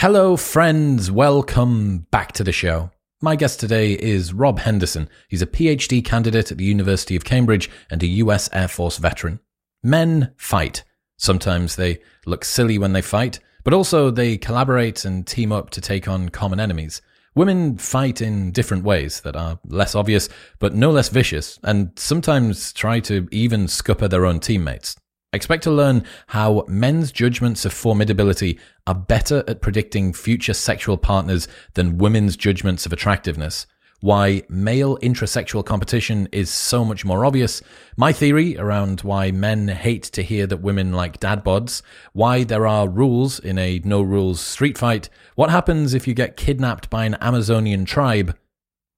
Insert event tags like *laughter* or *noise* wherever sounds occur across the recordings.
Hello, friends. Welcome back to the show. My guest today is Rob Henderson. He's a PhD candidate at the University of Cambridge and a US Air Force veteran. Men fight. Sometimes they look silly when they fight, but also they collaborate and team up to take on common enemies. Women fight in different ways that are less obvious, but no less vicious, and sometimes try to even scupper their own teammates. Expect to learn how men's judgments of formidability are better at predicting future sexual partners than women's judgments of attractiveness. Why male intrasexual competition is so much more obvious. My theory around why men hate to hear that women like dad bods. Why there are rules in a no rules street fight. What happens if you get kidnapped by an Amazonian tribe.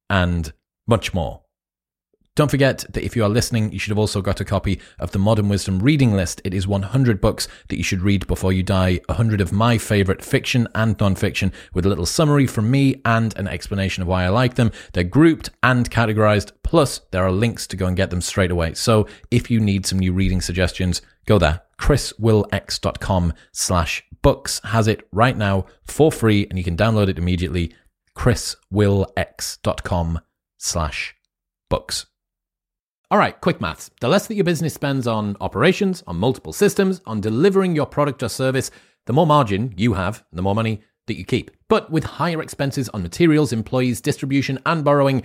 And much more. Don't forget that if you are listening, you should have also got a copy of the Modern Wisdom reading list. It is 100 books that you should read before you die, 100 of my favorite fiction and non-fiction with a little summary from me and an explanation of why I like them. They're grouped and categorized, plus there are links to go and get them straight away. So if you need some new reading suggestions, go there. chriswillx.com slash books has it right now for free and you can download it immediately. chriswillx.com slash books. All right, quick maths. The less that your business spends on operations, on multiple systems, on delivering your product or service, the more margin you have, the more money that you keep. But with higher expenses on materials, employees, distribution, and borrowing,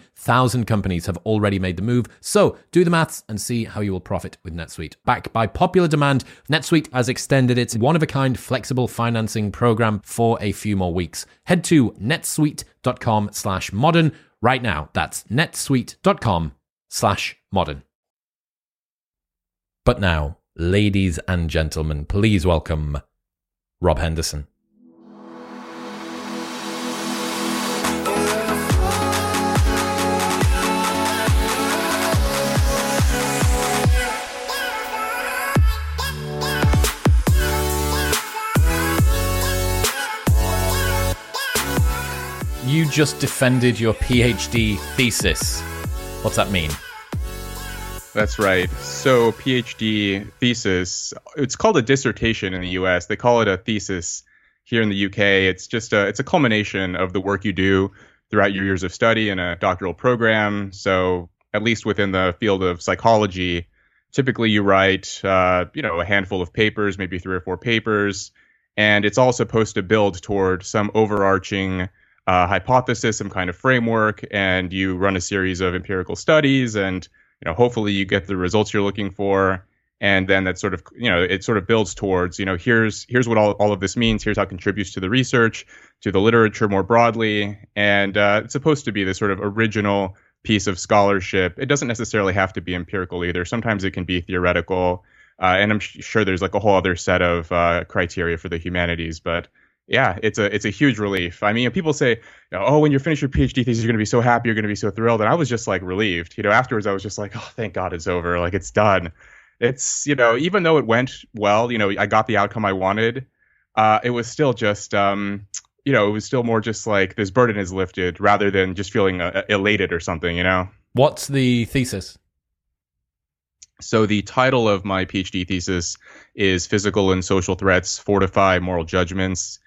37,000 companies have already made the move, so do the maths and see how you will profit with NetSuite. Backed by popular demand, NetSuite has extended its one of a kind flexible financing program for a few more weeks. Head to netsuite.com slash modern right now. That's netsuite.com slash modern. But now, ladies and gentlemen, please welcome Rob Henderson. Just defended your PhD thesis. What's that mean? That's right. So, PhD thesis, it's called a dissertation in the US. They call it a thesis here in the UK. It's just a it's a culmination of the work you do throughout your years of study in a doctoral program. So, at least within the field of psychology, typically you write uh, you know, a handful of papers, maybe three or four papers, and it's all supposed to build toward some overarching uh, hypothesis, some kind of framework, and you run a series of empirical studies, and you know hopefully you get the results you're looking for, and then that sort of you know it sort of builds towards you know here's here's what all, all of this means, here's how it contributes to the research, to the literature more broadly, and uh, it's supposed to be this sort of original piece of scholarship. It doesn't necessarily have to be empirical either. Sometimes it can be theoretical. Uh, and I'm sh- sure there's like a whole other set of uh, criteria for the humanities, but yeah, it's a it's a huge relief. I mean, people say, oh, when you finish your PhD thesis, you're going to be so happy, you're going to be so thrilled, and I was just like relieved. You know, afterwards, I was just like, oh, thank God it's over, like it's done. It's you know, even though it went well, you know, I got the outcome I wanted. Uh, it was still just, um, you know, it was still more just like this burden is lifted rather than just feeling uh, elated or something. You know. What's the thesis? So the title of my PhD thesis is "Physical and Social Threats Fortify Moral Judgments."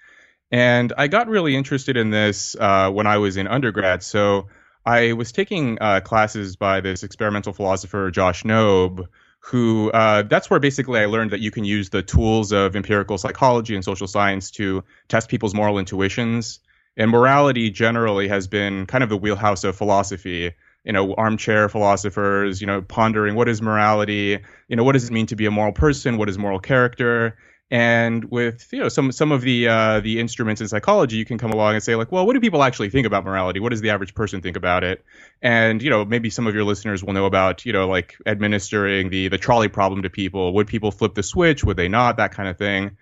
And I got really interested in this uh, when I was in undergrad. So I was taking uh, classes by this experimental philosopher, Josh Knobe, who uh, that's where basically I learned that you can use the tools of empirical psychology and social science to test people's moral intuitions. And morality generally has been kind of the wheelhouse of philosophy. You know, armchair philosophers, you know, pondering what is morality, you know, what does it mean to be a moral person, what is moral character, and with you know some some of the uh, the instruments in psychology, you can come along and say like, well, what do people actually think about morality? What does the average person think about it? And you know, maybe some of your listeners will know about you know like administering the the trolley problem to people. Would people flip the switch? Would they not? That kind of thing.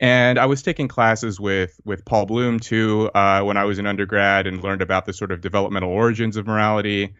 And I was taking classes with with Paul Bloom too uh, when I was in undergrad and learned about the sort of developmental origins of morality.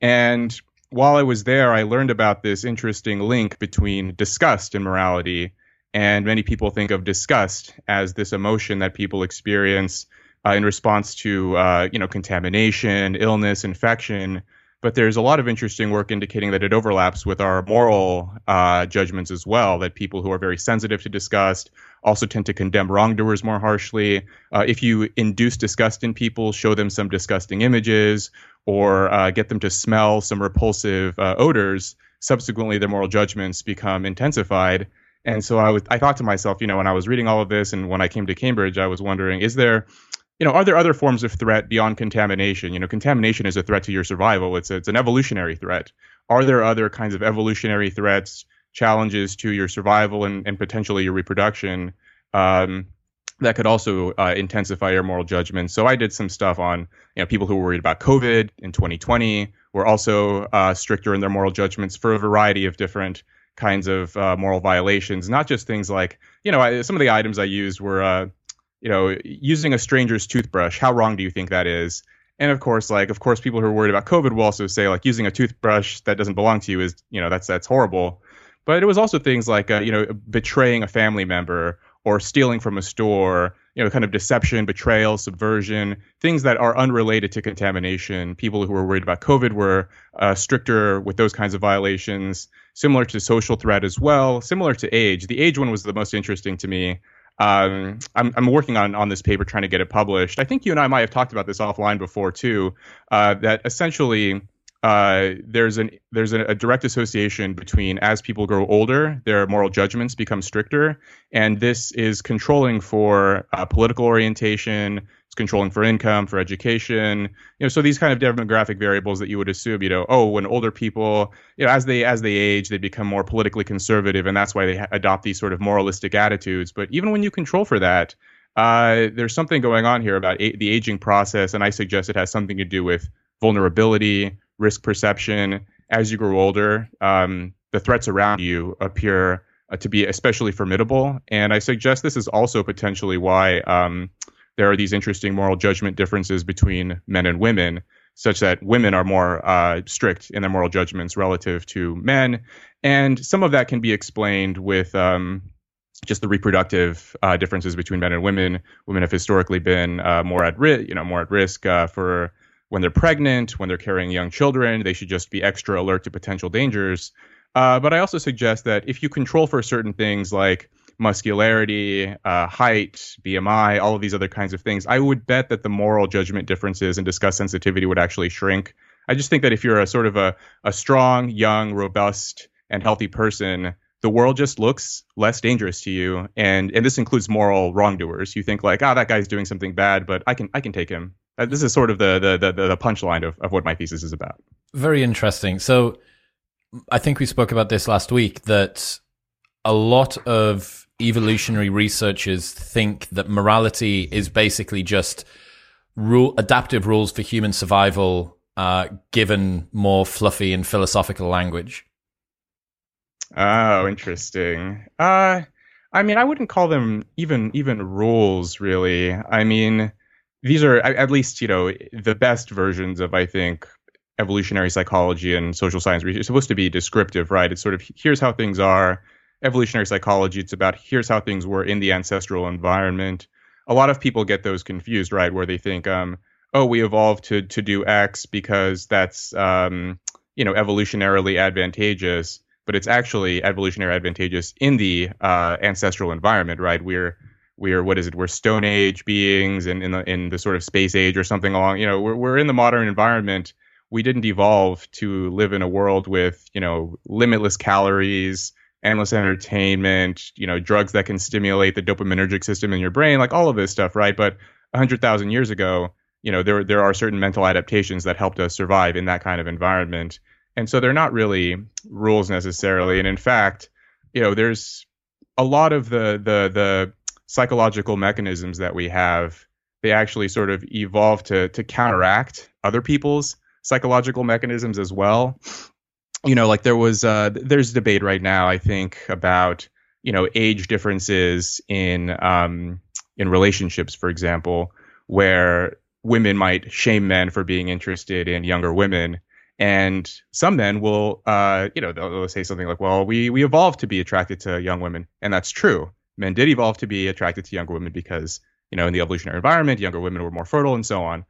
And while I was there, I learned about this interesting link between disgust and morality. And many people think of disgust as this emotion that people experience uh, in response to, uh, you know, contamination, illness, infection. But there's a lot of interesting work indicating that it overlaps with our moral uh, judgments as well. That people who are very sensitive to disgust also tend to condemn wrongdoers more harshly. Uh, if you induce disgust in people, show them some disgusting images, or uh, get them to smell some repulsive uh, odors, subsequently their moral judgments become intensified. And so I was, I thought to myself, you know, when I was reading all of this, and when I came to Cambridge, I was wondering, is there you know, are there other forms of threat beyond contamination? You know, contamination is a threat to your survival. It's a, it's an evolutionary threat. Are there other kinds of evolutionary threats, challenges to your survival and, and potentially your reproduction um, that could also uh, intensify your moral judgment? So I did some stuff on you know people who were worried about COVID in 2020 were also uh, stricter in their moral judgments for a variety of different kinds of uh, moral violations, not just things like you know I, some of the items I used were uh, you know, using a stranger's toothbrush, how wrong do you think that is? And of course, like, of course, people who are worried about COVID will also say, like, using a toothbrush that doesn't belong to you is, you know, that's that's horrible. But it was also things like, uh, you know, betraying a family member or stealing from a store, you know, kind of deception, betrayal, subversion, things that are unrelated to contamination. People who were worried about COVID were uh, stricter with those kinds of violations, similar to social threat as well, similar to age. The age one was the most interesting to me um, I'm, I'm working on on this paper trying to get it published. I think you and I might have talked about this offline before too. Uh, that essentially uh, there's an there's a, a, direct association between as people grow older, their moral judgments become stricter, and this is controlling for uh, political orientation, it's controlling for income, for education. You know, so these kind of demographic variables that you would assume, you know, oh, when older people, you know, as they as they age, they become more politically conservative, and that's why they ha- adopt these sort of moralistic attitudes. But even when you control for that, uh, there's something going on here about a- the aging process, and I suggest it has something to do with vulnerability, risk perception. As you grow older, um, the threats around you appear uh, to be especially formidable, and I suggest this is also potentially why. Um, there are these interesting moral judgment differences between men and women, such that women are more uh, strict in their moral judgments relative to men. And some of that can be explained with um, just the reproductive uh, differences between men and women. Women have historically been uh, more at risk, you know, more at risk uh, for when they're pregnant, when they're carrying young children. They should just be extra alert to potential dangers. Uh, but I also suggest that if you control for certain things like muscularity, uh, height, BMI, all of these other kinds of things, I would bet that the moral judgment differences and disgust sensitivity would actually shrink. I just think that if you're a sort of a, a strong, young, robust, and healthy person, the world just looks less dangerous to you. And and this includes moral wrongdoers. You think like, oh, that guy's doing something bad, but I can I can take him. Uh, this is sort of the the the, the punchline of, of what my thesis is about. Very interesting. So I think we spoke about this last week that a lot of evolutionary researchers think that morality is basically just rule adaptive rules for human survival uh, given more fluffy and philosophical language. Oh, interesting. Uh, I mean, I wouldn't call them even even rules, really. I mean, these are at least you know the best versions of I think evolutionary psychology and social science research. It's supposed to be descriptive, right? It's sort of here's how things are evolutionary psychology. It's about here's how things were in the ancestral environment. A lot of people get those confused, right? Where they think, um, oh, we evolved to to do X because that's um, you know evolutionarily advantageous, but it's actually evolutionary advantageous in the uh, ancestral environment, right? We're we're what is it? We're Stone Age beings, and in the in the sort of space age or something along. You know, we're we're in the modern environment. We didn't evolve to live in a world with you know limitless calories, endless entertainment, you know, drugs that can stimulate the dopaminergic system in your brain, like all of this stuff, right? But 100,000 years ago, you know, there there are certain mental adaptations that helped us survive in that kind of environment. And so they're not really rules necessarily. And in fact, you know, there's a lot of the the the psychological mechanisms that we have, they actually sort of evolve to to counteract other people's psychological mechanisms as well you know, like there was uh, there's debate right now, I think, about you know, age differences in um, in relationships, for example, where women might shame men for being interested in younger women. And some men will, uh, you know, they'll, they'll say something like, "Well, we we evolved to be attracted to young women," and that's true. Men did evolve to be attracted to younger women because, you know, in the evolutionary environment, younger women were more fertile and so on.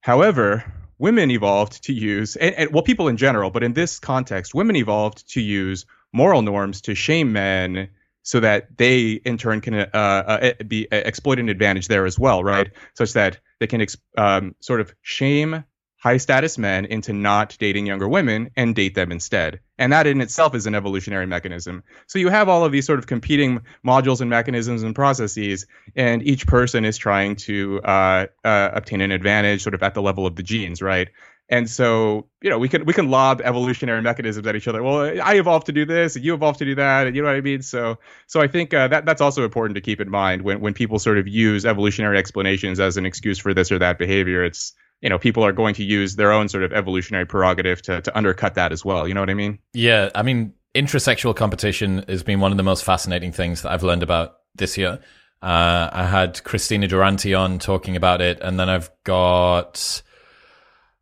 However, women evolved to use, and, and, well, people in general, but in this context, women evolved to use moral norms to shame men so that they in turn can uh, uh, be exploit an advantage there as well, right? Such that they can ex- um, sort of shame high status men into not dating younger women and date them instead. And that in itself is an evolutionary mechanism. So you have all of these sort of competing modules and mechanisms and processes, and each person is trying to uh, uh, obtain an advantage sort of at the level of the genes, right? And so, you know, we can we can lob evolutionary mechanisms at each other. Well, I evolved to do this, and you evolved to do that, and you know what I mean. So, so I think uh, that that's also important to keep in mind when when people sort of use evolutionary explanations as an excuse for this or that behavior. It's you know people are going to use their own sort of evolutionary prerogative to to undercut that as well. You know what I mean? Yeah, I mean intrasexual competition has been one of the most fascinating things that I've learned about this year. Uh, I had Kristina Durante on talking about it, and then I've got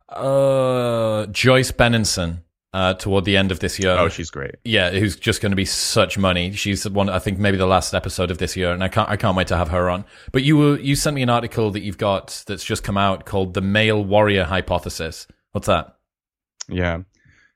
uh, Joyce Benenson uh, toward the end of this year. Oh, she's great. Yeah, who's just going to be such money. She's one, I think, maybe the last episode of this year, and I can't, I can't wait to have her on. But you were, you sent me an article that you've got that's just come out called the male warrior hypothesis. What's that? Yeah.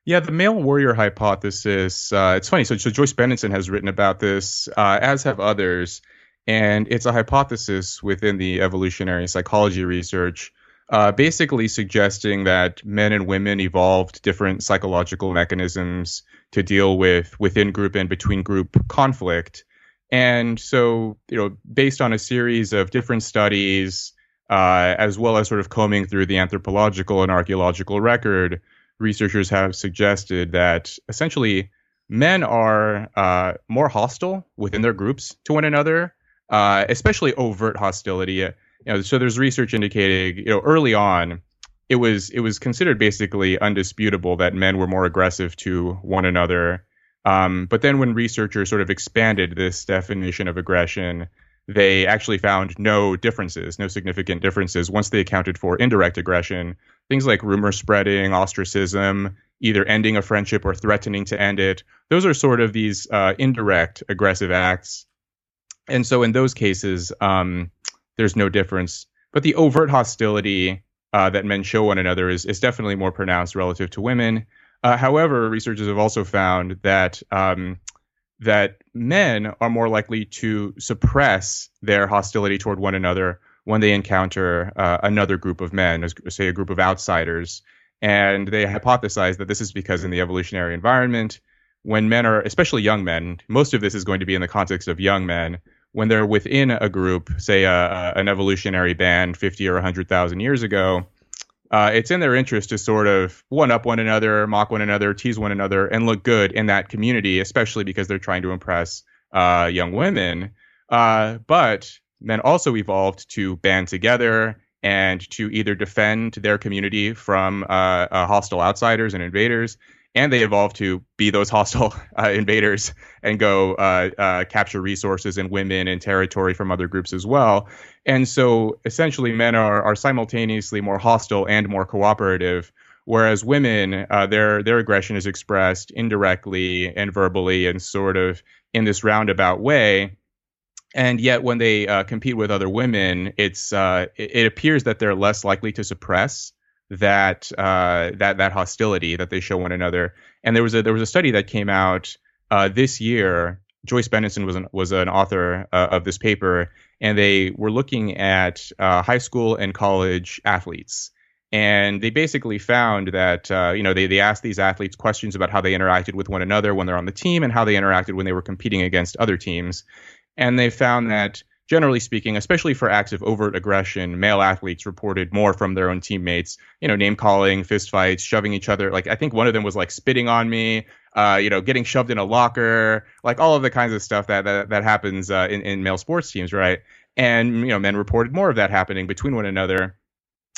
Yeah, the male warrior hypothesis. Uh, it's funny. So, so Joyce Benenson has written about this, uh, as have others, and it's a hypothesis within the evolutionary psychology research uh, basically suggesting that men and women evolved different psychological mechanisms to deal with within group and between group conflict. And so, you know, based on a series of different studies, uh, as well as sort of combing through the anthropological and archaeological record, researchers have suggested that essentially men are uh, more hostile within their groups to one another, uh, especially overt hostility you know, so there's research indicating, you know, early on, it was it was considered basically undisputable that men were more aggressive to one another. Um, but then when researchers sort of expanded this definition of aggression, they actually found no differences, no significant differences once they accounted for indirect aggression, things like rumor spreading, ostracism, either ending a friendship or threatening to end it. Those are sort of these uh, indirect aggressive acts. And so in those cases, um, there's no difference. But the overt hostility uh, that men show one another is, is definitely more pronounced relative to women. Uh, however, researchers have also found that um, that men are more likely to suppress their hostility toward one another when they encounter uh, another group of men, say a group of outsiders. And they hypothesize that this is because in the evolutionary environment, when men are, especially young men, most of this is going to be in the context of young men, when they're within a group, say an evolutionary band 50 or 100,000 years ago, uh, it's in their interest to sort of one up one another, mock one another, tease one another, and look good in that community, especially because they're trying to impress uh, young women. Uh, but men also evolved to band together and to either defend their community from uh, uh, hostile outsiders and invaders and they evolve to be those hostile *laughs* uh, invaders and go uh, uh, capture resources and women and territory from other groups as well. And so essentially, men are, are simultaneously more hostile and more cooperative, whereas women, uh, their their aggression is expressed indirectly and verbally and sort of in this roundabout way. And yet, when they uh, compete with other women, it's uh, it, it appears that they're less likely to suppress that uh, that that hostility that they show one another. And there was a there was a study that came out uh, this year. Joyce Benenson was an was an author uh, of this paper, and they were looking at uh, high school and college athletes. And they basically found that uh, you know they they asked these athletes questions about how they interacted with one another when they're on the team and how they interacted when they were competing against other teams. And they found that generally speaking, especially for acts of overt aggression, male athletes reported more from their own teammates, you know, name calling, fist fights, shoving each other. Like I think one of them was like spitting on me, uh, you know, getting shoved in a locker, like all of the kinds of stuff that that, that happens uh, in, in male sports teams, right? And you know, men reported more of that happening between one another.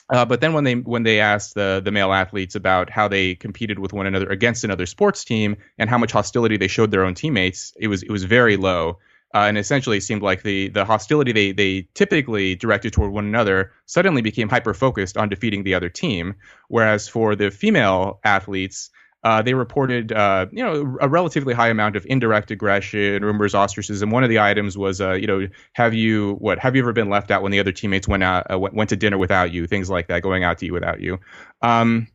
Uh, but then when they when they asked the the male athletes about how they competed with one another against another sports team and how much hostility they showed their own teammates, it was it was very low. Uh, and essentially, it seemed like the the hostility they they typically directed toward one another suddenly became hyper focused on defeating the other team. Whereas for the female athletes, uh, they reported, uh, you know, a relatively high amount of indirect aggression, rumors, ostracism. One of the items was, uh, you know, have you what? Have you ever been left out when the other teammates went out, uh, went, to dinner without you? Things like that, going out to eat without you. Um,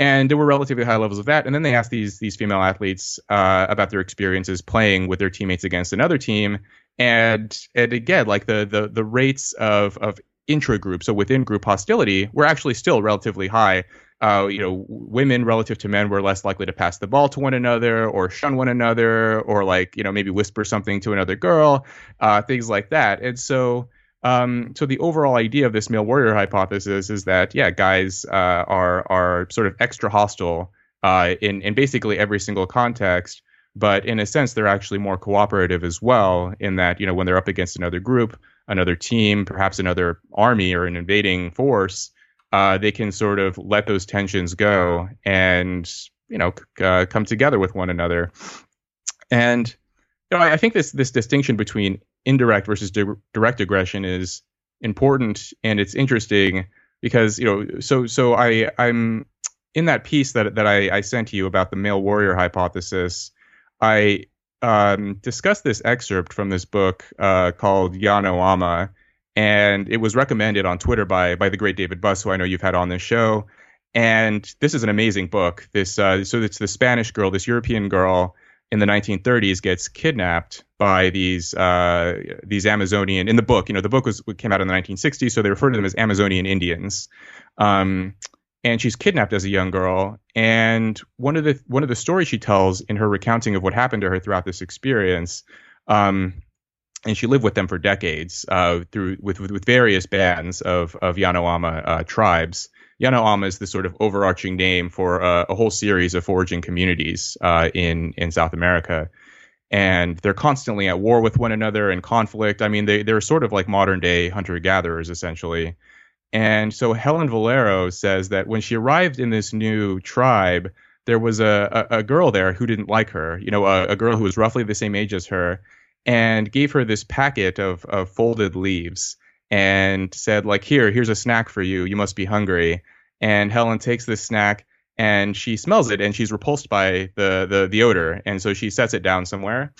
and there were relatively high levels of that. And then they asked these these female athletes uh, about their experiences playing with their teammates against another team, and and again, like the the the rates of of intra group, so within group hostility, were actually still relatively high. Uh, you know, women relative to men were less likely to pass the ball to one another or shun one another or like you know maybe whisper something to another girl, uh, things like that. And so um, so the overall idea of this male warrior hypothesis is that yeah, guys uh, are are sort of extra hostile uh, in in basically every single context, but in a sense they're actually more cooperative as well. In that you know when they're up against another group, another team, perhaps another army or an invading force, uh, they can sort of let those tensions go and you know uh, come together with one another. And you know, I, I think this this distinction between indirect versus di- direct aggression is important and it's interesting because you know so so I I'm in that piece that that I, I sent to you about the male warrior hypothesis. I um, discussed this excerpt from this book uh, called Yanoama and it was recommended on Twitter by by the great David Buss who I know you've had on this show. And this is an amazing book. This uh, so it's the Spanish girl this European girl in the 1930s gets kidnapped by these uh, these Amazonian in the book. You know, the book was came out in the 1960s, so they refer to them as Amazonian Indians. Um, and she's kidnapped as a young girl. And one of the one of the stories she tells in her recounting of what happened to her throughout this experience, um, and she lived with them for decades uh, through with, with, various bands of of Yanoama uh, tribes. Ya Ama is the sort of overarching name for uh, a whole series of foraging communities uh, in in South America, and they're constantly at war with one another and conflict. I mean, they they're sort of like modern day hunter gatherers essentially. And so Helen Valero says that when she arrived in this new tribe, there was a, a, a girl there who didn't like her, you know, a, a, girl who was roughly the same age as her, and gave her this packet of, of folded leaves and said like here here's a snack for you. You must be hungry. And helen takes this snack and she smells it and she's repulsed by the the, the odor. And so she sets it down somewhere.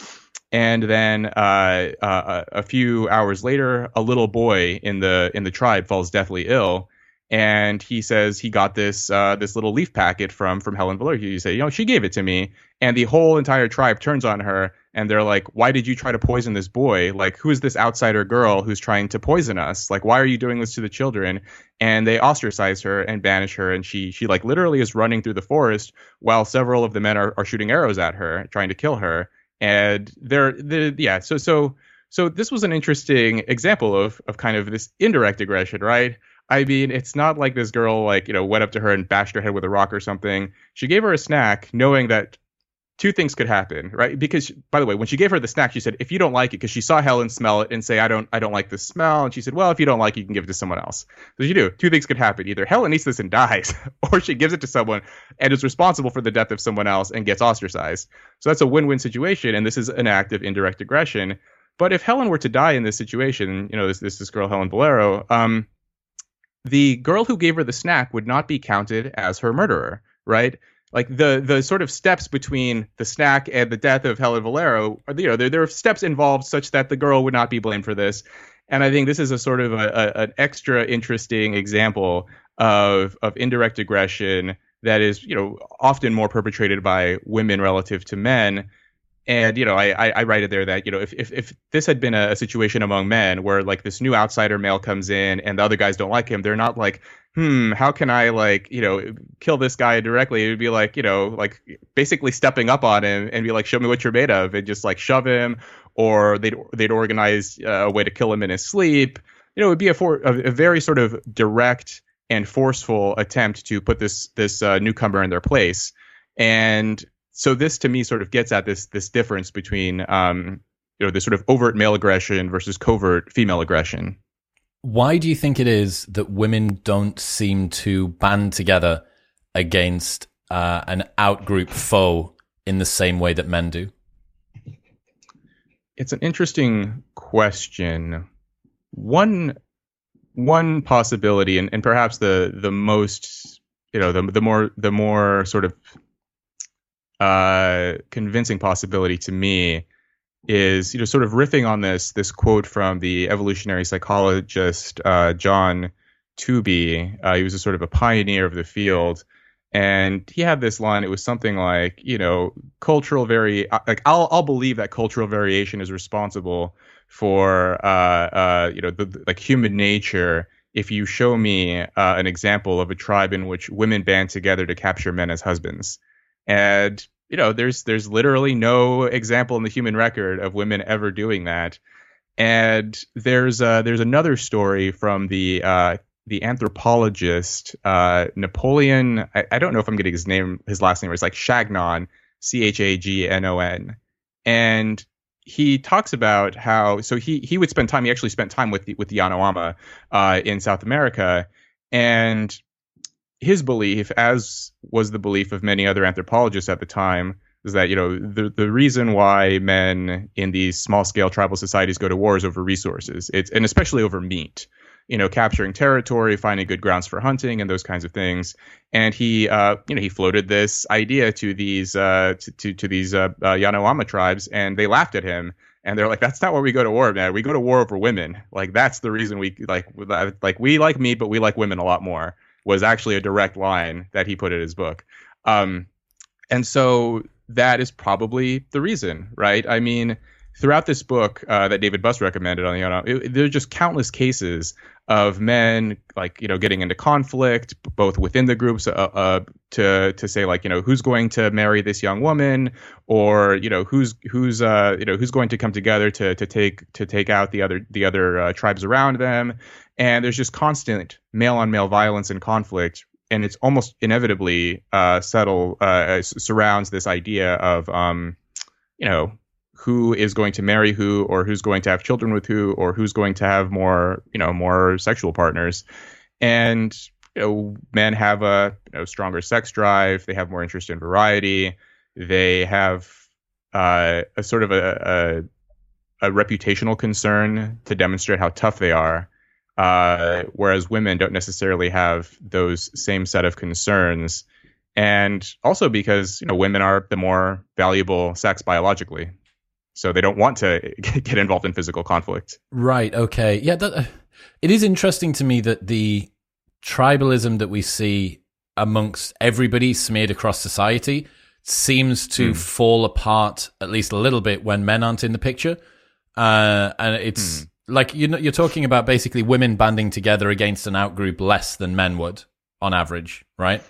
And then uh, uh, a few hours later a little boy in the in the tribe falls deathly ill. And he says he got this uh, this little leaf packet from from Helen Valero. You say, you know, she gave it to me, and the whole entire tribe turns on her, and they're like, "Why did you try to poison this boy? Like, who is this outsider girl who's trying to poison us? Like, why are you doing this to the children?" And they ostracize her and banish her, and she she like literally is running through the forest while several of the men are, are shooting arrows at her, trying to kill her, and they're the yeah. So so so this was an interesting example of of kind of this indirect aggression, right? I mean, it's not like this girl like you know went up to her and bashed her head with a rock or something. She gave her a snack, knowing that two things could happen, right? Because by the way, when she gave her the snack, she said, "If you don't like it," because she saw Helen smell it and say, "I don't, I don't like the smell," and she said, "Well, if you don't like it, you can give it to someone else." So you do. Two things could happen: either Helen eats this and dies, *laughs* or she gives it to someone and is responsible for the death of someone else and gets ostracized. So that's a win-win situation, and this is an act of indirect aggression. But if Helen were to die in this situation, you know, this this, this girl Helen Valero, um, the girl who gave her the snack would not be counted as her murderer, right? Like the the sort of steps between the snack and the death of Helen Valero, uh, you know, there, there are steps involved such that the girl would not be blamed for this. And I think this is a sort of a, a, an extra interesting example of of indirect aggression that is, you know, often more perpetrated by women relative to men and you know I, I write it there that you know if, if, if this had been a, a, situation among men where like this new outsider male comes in and the other guys don't like him they're not like hmm how can i like you know kill this guy directly? It would be like you know like basically stepping up on him and be like show me what you're made of and just like shove him. Or they'd they'd organize uh, a way to kill him in his sleep. You know it would be a for a, a very sort of direct and forceful attempt to put this this uh, newcomer in their place. And so this to me sort of gets at this this difference between um, you know this sort of overt male aggression versus covert female aggression. Why do you think it is that women don't seem to band together against uh, an outgroup foe in the same way that men do? It's an interesting question. One one possibility, and, and perhaps the the most you know the the more the more sort of uh, convincing possibility to me is you know sort of riffing on this this quote from the evolutionary psychologist uh, John Tooby. Uh, he was a sort of a pioneer of the field, and he had this line. It was something like you know cultural vari uh, like I'll I'll believe that cultural variation is responsible for uh, uh, you know the, the, like human nature if you show me an example of a tribe in which women band together to capture men as husbands and you know there's there's literally no example in the human record of women ever doing that and there's uh, there's another story from the uh, the anthropologist uh, Napoleon. I, I, don't know if I'm getting his name, his last name. It's like Chagnon, C H A G N O N, and he talks about how so he he would spend time. He actually spent time with the, with the Yanomama uh, in South America, and his belief, as was the belief of many other anthropologists at the time, is that you know the the reason why men in these small scale tribal societies go to war is over resources. It's and especially over meat. You know, capturing territory, finding good grounds for hunting, and those kinds of things. And he, uh, you know, he floated this idea to these uh, to, to, to these uh, uh, Yanomama tribes, and they laughed at him and they're like, "That's not where we go to war, man. We go to war over women. Like that's the reason we like like we like meat, but we like women a lot more." Was actually a direct line that he put in his book. Um, and so that is probably the reason, right? I mean, throughout this book uh, that David Buss recommended on the it, there are just countless cases of men like you know getting into conflict both within the groups uh, uh, to to say like you know who's going to marry this young woman or you know who's who's uh, you know who's going to come together to to take to take out the other the other uh, tribes around them and there's just constant male on male violence and conflict and it's almost inevitably uh, settle uh, surrounds this idea of um, you know who is going to marry who or who's going to have children with who or who's going to have more you know more sexual partners. And you know men have a you know, stronger sex drive they have more interest in variety they have uh, a sort of a, a, a reputational concern to demonstrate how tough they are uh, whereas women don't necessarily have those same set of concerns. And also because you know women are the more valuable sex biologically, so they don't want to *laughs* get involved in physical conflict. Right. Okay. Yeah. That, uh, it is interesting to me that the tribalism that we see amongst everybody smeared across society seems to mm. fall apart at least a little bit when men aren't in the picture. Uh, and it's mm like you know, you're talking about basically women banding together against an outgroup less than men would on average, right?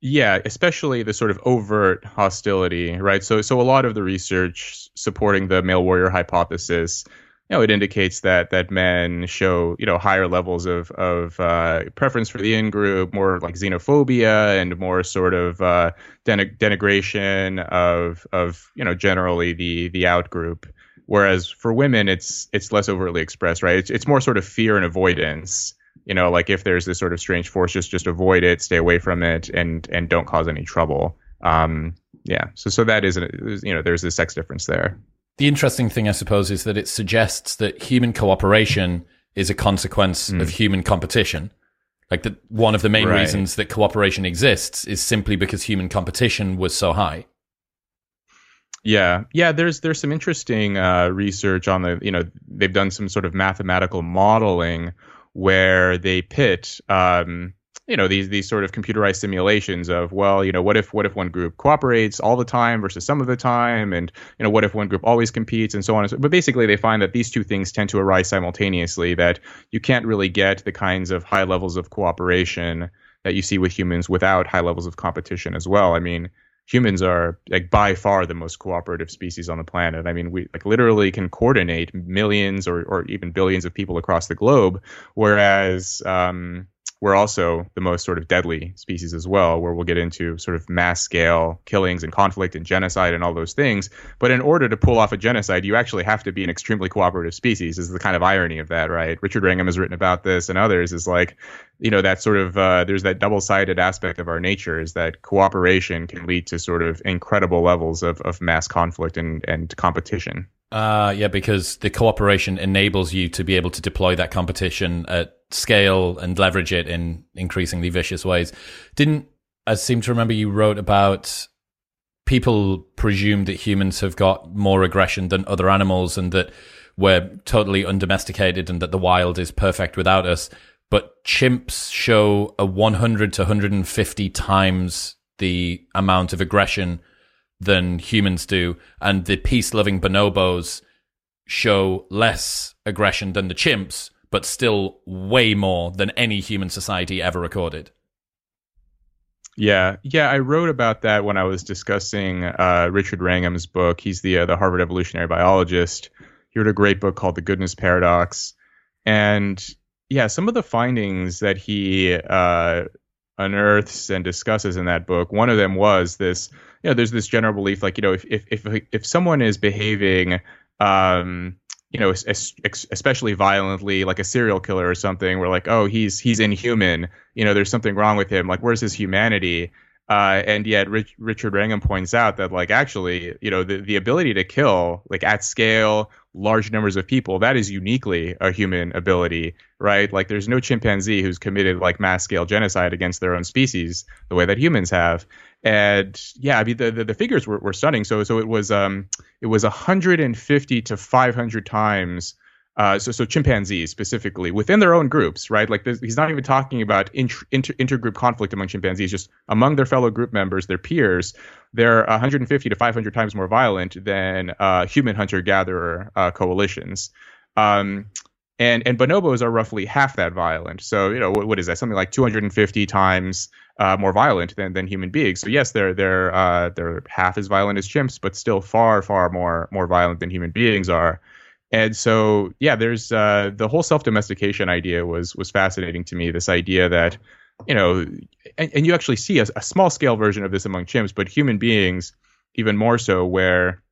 Yeah, especially the sort of overt hostility, right? So, so a lot of the research supporting the male warrior hypothesis, you know, it indicates that that men show, you know, higher levels of of uh, preference for the in group, more like xenophobia, and more sort of uh, denigration of of you know generally the the out group. Whereas for women, it's it's less overtly expressed, right? It's it's more sort of fear and avoidance. You know, like if there's this sort of strange force, just just avoid it, stay away from it, and and don't cause any trouble. Um, yeah. So so that is you know there's a sex difference there. The interesting thing, I suppose, is that it suggests that human cooperation is a consequence mm. of human competition. Like that, one of the main right. reasons that cooperation exists is simply because human competition was so high. Yeah, yeah. There's there's some interesting uh, research on the you know they've done some sort of mathematical modeling where they pit um, you know these these sort of computerized simulations of well you know what if what if one group cooperates all the time versus some of the time and you know what if one group always competes and so on and so but basically they find that these two things tend to arise simultaneously that you can't really get the kinds of high levels of cooperation that you see with humans without high levels of competition as well i mean humans are like by far the most cooperative species on the planet. I mean, we like literally can coordinate millions or, or even billions of people across the globe, whereas um, we're also the most sort of deadly species as well, where we'll get into sort of mass scale killings and conflict and genocide and all those things. But in order to pull off a genocide, you actually have to be an extremely cooperative species. Is the kind of irony of that, right? Richard Wrangham has written about this, and others is like, you know, that sort of uh, there's that double sided aspect of our nature is that cooperation can lead to sort of incredible levels of, of mass conflict and and competition. Uh, yeah, because the cooperation enables you to be able to deploy that competition at scale and leverage it in increasingly vicious ways. Didn't I seem to remember you wrote about people presume that humans have got more aggression than other animals and that we're totally undomesticated and that the wild is perfect without us. But chimps show a 100 to 150 times the amount of aggression than humans do, and the peace loving bonobos show less aggression than the chimps, but still way more than any human society ever recorded. Yeah, yeah, I wrote about that when I was discussing uh, Richard Wrangham's book. He's the uh, the Harvard evolutionary biologist. He wrote a great book called The Goodness Paradox, and yeah, some of the findings that he uh, unearths and discusses in that book. One of them was this you know, there's this general belief, like, you know, if if if if someone is behaving, um, you know, especially violently, like a serial killer or something, we're like, oh, he's he's inhuman. You know, there's something wrong with him. Like, where's his humanity? Uh, and yet, Rich, Richard Wrangham points out that, like, actually, you know, the, the ability to kill, like, at scale, large numbers of people, that is uniquely a human ability, right? Like, there's no chimpanzee who's committed, like, mass scale genocide against their own species the way that humans have and yeah, I mean the, the, the figures were, were stunning. So so it was um it was 150 to 500 times. Uh, so, so chimpanzees specifically within their own groups, right? Like he's not even talking about inter, inter, intergroup conflict among chimpanzees, just among their fellow group members, their peers. They're 150 to 500 times more violent than uh, human hunter-gatherer uh, coalitions. Um, and and bonobos are roughly half that violent. So you know what, what is that? Something like 250 times uh, more violent than, than human beings. So yes, they're they're uh, they're half as violent as chimps, but still far far more more violent than human beings are. And so yeah, there's uh, the whole self domestication idea was was fascinating to me. This idea that you know, and, and you actually see a, a small scale version of this among chimps, but human beings even more so, where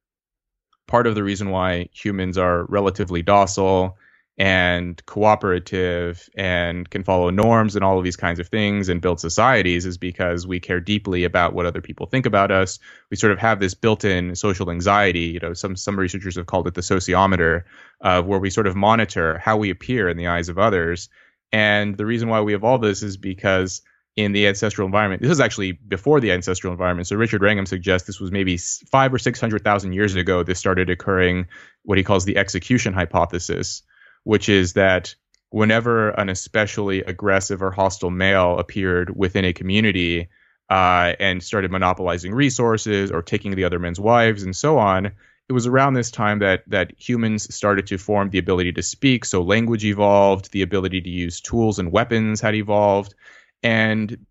part of the reason why humans are relatively docile and cooperative and can follow norms and all of these kinds of things and build societies is because we care deeply about what other people think about us. We sort of have this built-in social anxiety. You know, some some researchers have called it the sociometer, uh, where we sort of monitor how we appear in the eyes of others. And the reason why we evolved this is because in the ancestral environment, this is actually before the ancestral environment. So Richard Wrangham suggests this was maybe five or six hundred thousand years ago. This started occurring, what he calls the execution hypothesis which is that whenever an especially aggressive or hostile male appeared within a community uh, and started monopolizing resources or taking the other men's wives and so on, it was around this time that that humans started to form the ability to speak. So language evolved, the ability to use tools and weapons had evolved, and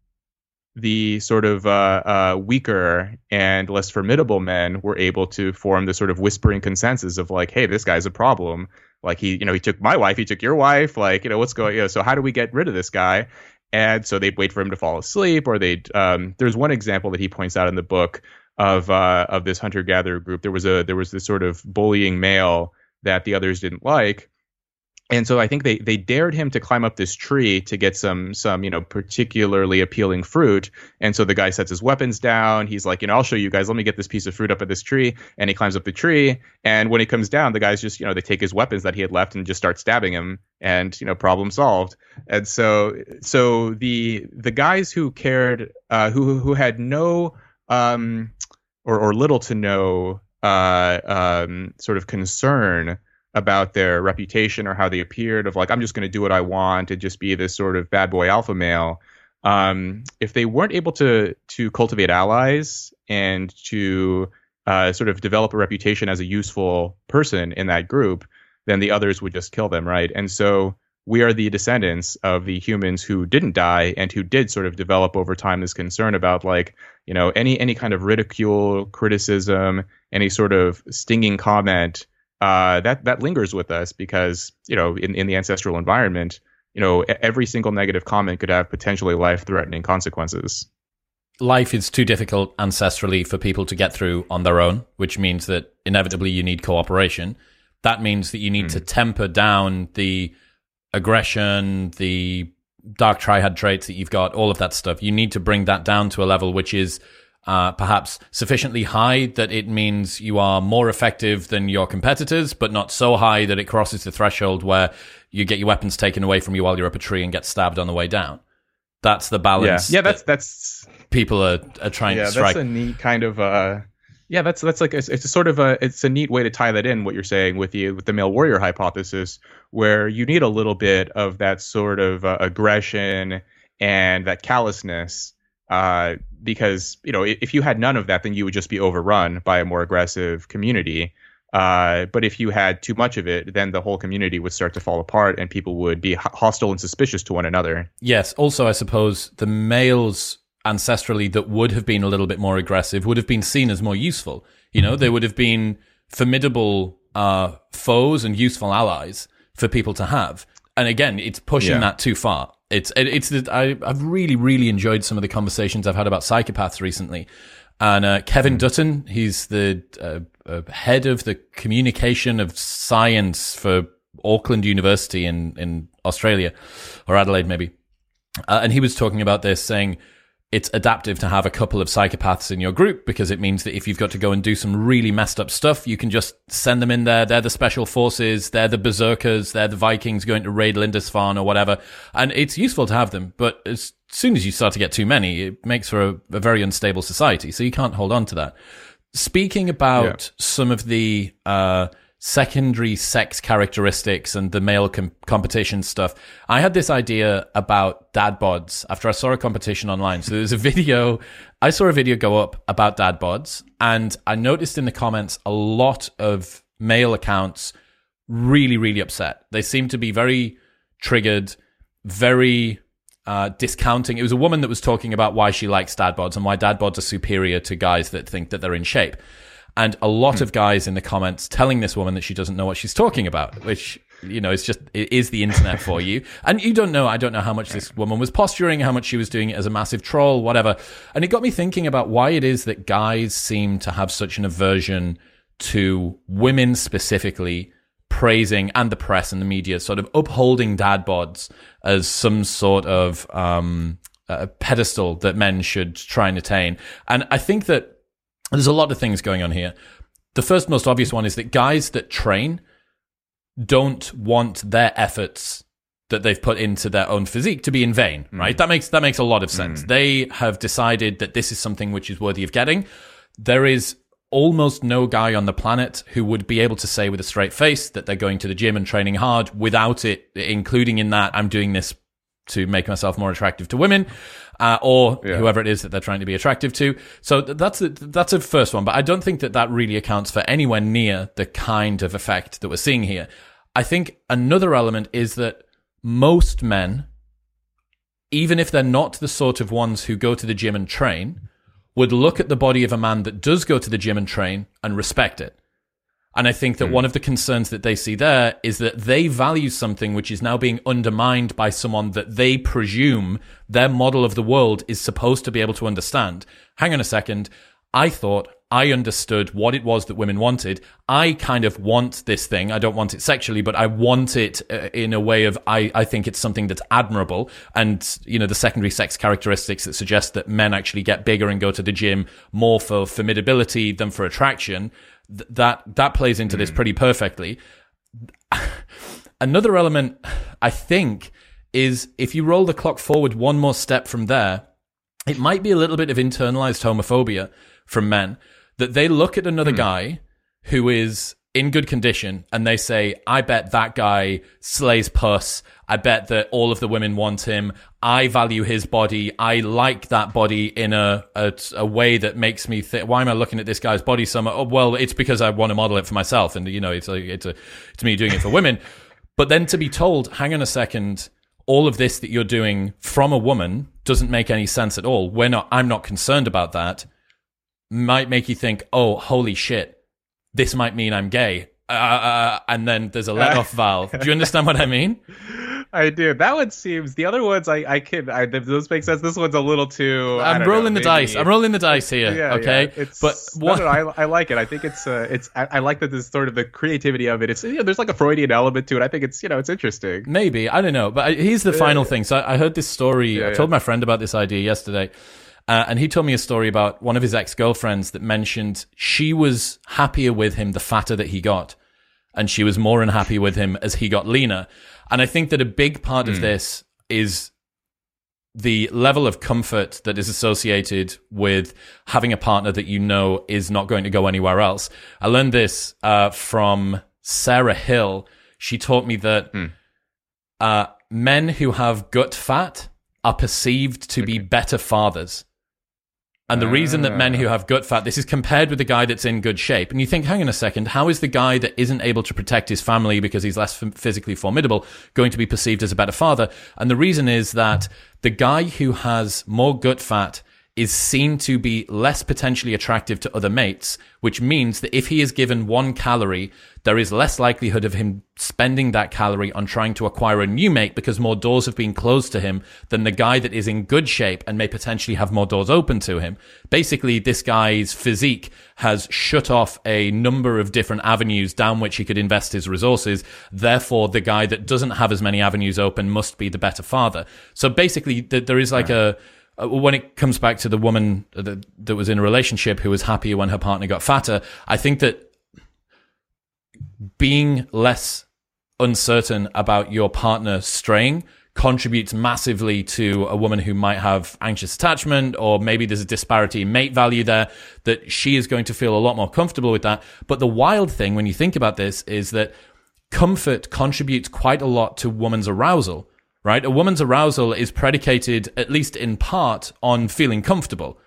the sort of uh, uh, weaker and less formidable men were able to form the sort of whispering consensus of like, hey, this guy's a problem. Like he, you know, he took my wife, he took your wife. Like, you know, what's going? You know, so how do we get rid of this guy? And so they'd wait for him to fall asleep, or they'd. Um, there's one example that he points out in the book of uh, of this hunter gatherer group. There was a there was this sort of bullying male that the others didn't like, and so I think they they dared him to climb up this tree to get some some you know particularly appealing fruit. And so the guy sets his weapons down. He's like, you know, I'll show you guys. Let me get this piece of fruit up at this tree. And he climbs up the tree. And when he comes down, the guys just you know they take his weapons that he had left and just start stabbing him. And you know, problem solved. And so so the the guys who cared uh, who who had no um or or little to no uh um sort of concern about their reputation or how they appeared of like i'm just going to do what i want and just be this sort of bad boy alpha male. Um, if they weren't able to to cultivate allies and to uh, sort of develop a reputation as a useful person in that group then the others would just kill them right? And so we are the descendants of the humans who didn't die and who did sort of develop over time this concern about like you know any any kind of ridicule criticism any sort of stinging comment uh, that that lingers with us because you know in, in the ancestral environment you know, every single negative comment could have potentially life-threatening consequences. Life is too difficult ancestrally for people to get through on their own, which means that inevitably you need cooperation. That means that you need mm. to temper down the aggression, the dark triad traits that you've got, all of that stuff. You need to bring that down to a level which is uh, perhaps sufficiently high that it means you are more effective than your competitors, but not so high that it crosses the threshold where you get your weapons taken away from you while you're up a tree and get stabbed on the way down. That's the balance. Yeah, yeah that's that's people are, are trying yeah, to strike. That's a neat kind of uh yeah, that's that's like a, it's a sort of a it's a neat way to tie that in what you're saying with the with the male warrior hypothesis, where you need a little bit of that sort of uh, aggression and that callousness uh, because you know if you had none of that, then you would just be overrun by a more aggressive community. Uh, but if you had too much of it, then the whole community would start to fall apart, and people would be hostile and suspicious to one another. Yes. Also, I suppose the males ancestrally that would have been a little bit more aggressive would have been seen as more useful. You know, they would have been formidable uh, foes and useful allies for people to have. And again, it's pushing yeah. that too far. It's it, it's I, I've really really enjoyed some of the conversations I've had about psychopaths recently. And uh, Kevin mm. Dutton, he's the uh, uh, head of the communication of science for Auckland University in in Australia or Adelaide maybe. Uh, and he was talking about this, saying it's adaptive to have a couple of psychopaths in your group because it means that if you've got to go and do some really messed up stuff, you can just send them in there. They're the special forces, they're the berserkers, they're the Vikings going to raid Lindisfarne or whatever. And it's useful to have them, but as soon as you start to get too many, it makes for a, a very unstable society. So you can't hold on to that. Speaking about yeah. some of the, uh, secondary sex characteristics and the male com- competition stuff. I had this idea about dad bods after I saw a competition online. So there's a *laughs* video, I saw a video go up about dad bods, and I noticed in the comments a lot of male accounts really, really upset. They seemed to be very triggered, very uh, discounting. It was a woman that was talking about why she likes dad bods and why dad bods are superior to guys that think that they're in shape and a lot of guys in the comments telling this woman that she doesn't know what she's talking about, which you know, it's just it is the internet for you. *laughs* And you don't know, I don't know how much this woman was posturing, how much she was doing it as a massive troll, whatever. And it got me thinking about why it is that guys seem to have such an aversion to women specifically praising and the press and the media sort of upholding dad bods as some sort of um, a pedestal that men should try and attain. And I think that there's a lot of things going on here. The first most obvious one is that guys that train don't want their efforts that they've put into their own physique to be in vain, mm. right? That makes that makes a lot of sense. Mm. They have decided that this is something which is worthy of getting. There is almost no guy on the planet who would be able to say with a straight face that they're going to the gym and training hard without it including in that I'm doing this to make myself more attractive to women, uh, or yeah. whoever it is that they're trying to be attractive to. So that's a, that's a first one, but I don't think that that really accounts for anywhere near the kind of effect that we're seeing here. I think another element is that most men, even if they're not the sort of ones who go to the gym and train, would look at the body of a man that does go to the gym and train and respect it. And I think that mm. one of the concerns that they see there is that they value something which is now being undermined by someone that they presume their model of the world is supposed to be able to understand. Hang on a second. I thought I understood what it was that women wanted. I kind of want this thing. I don't want it sexually, but I want it uh, in a way of I, I think it's something that's admirable. And, you know, the secondary sex characteristics that suggest that men actually get bigger and go to the gym more for formidability than for attraction th- that that plays into mm. this hmm. pretty perfectly. *laughs* Another element, I think, is if you roll the clock forward one more step from there, it might be a little bit of internalized homophobia from men that they look at another mm. guy who is in good condition and they say, I bet that guy slays puss. I bet that all of the women want him. I value his body. I like that body in a, a, a way that makes me think, why am I looking at this guy's body so much? Oh, well, it's because I want to model it for myself. And, you know, it's a, it's a, it's me doing it for women. *laughs* But then to be told, hang on a second, all of this that you're doing from a woman doesn't make any sense at all. We're not, I'm not concerned about that might make you think, oh, holy shit this might mean I'm gay. Uh, uh, uh and then there's a let off *laughs* valve. Do you understand what I mean? I do. That one seems. The other ones, I I can. I, those make sense. This one's a little too. I'm rolling know, the dice. I'm rolling the dice here. Yeah, okay, yeah. It's, but what? no, no, I, I like it. I think it's uh, it's I, I like that this sort of the creativity of it. It's you know, there's like a Freudian element to it. I think it's you know it's interesting. Maybe I don't know, but I- here's the final thing. So I heard this story. Yeah, I told yeah. my friend about this idea yesterday, uh, and he told me a story about one of his ex girlfriends that mentioned she was happier with him the fatter that he got, and she was more unhappy with him as he got leaner. And I think that a big part Hmm. of this is the level of comfort that is associated with having a partner that you know is not going to go anywhere else. I learned this uh, from Sarah Hill. She taught me that uh, men who have gut fat are perceived to be better fathers. And the reason that men who ah. have gut fat, this is compared with the guy that's in good shape. And you think, hang on a second, how is the guy that isn't able to protect his family because he's less physically formidable going to be perceived as a better father? And the reason is that the guy who has more gut fat is seen to be less potentially attractive to other mates, which means that if he is given one calorie, there is less likelihood of him spending that calorie on trying to acquire a new mate because more doors have been closed to him than the guy that is in good shape and may potentially have more doors open to him. Basically, this guy's physique has shut off a number of different avenues down which he could invest his resources. Therefore, the guy that doesn't have as many avenues open must be the better father. So basically, th- there is like a, uh, when it comes back to the woman that, that was in a relationship who was happier when her partner got fatter, I think that being less uncertain about your partner straying contributes massively to a woman who might have anxious attachment or maybe there's a disparity in mate value there that she is going to feel a lot more comfortable with that. But the wild thing when you think about this is that comfort contributes quite a lot to woman's arousal, right? A woman's arousal is predicated, at least in part, on feeling comfortable.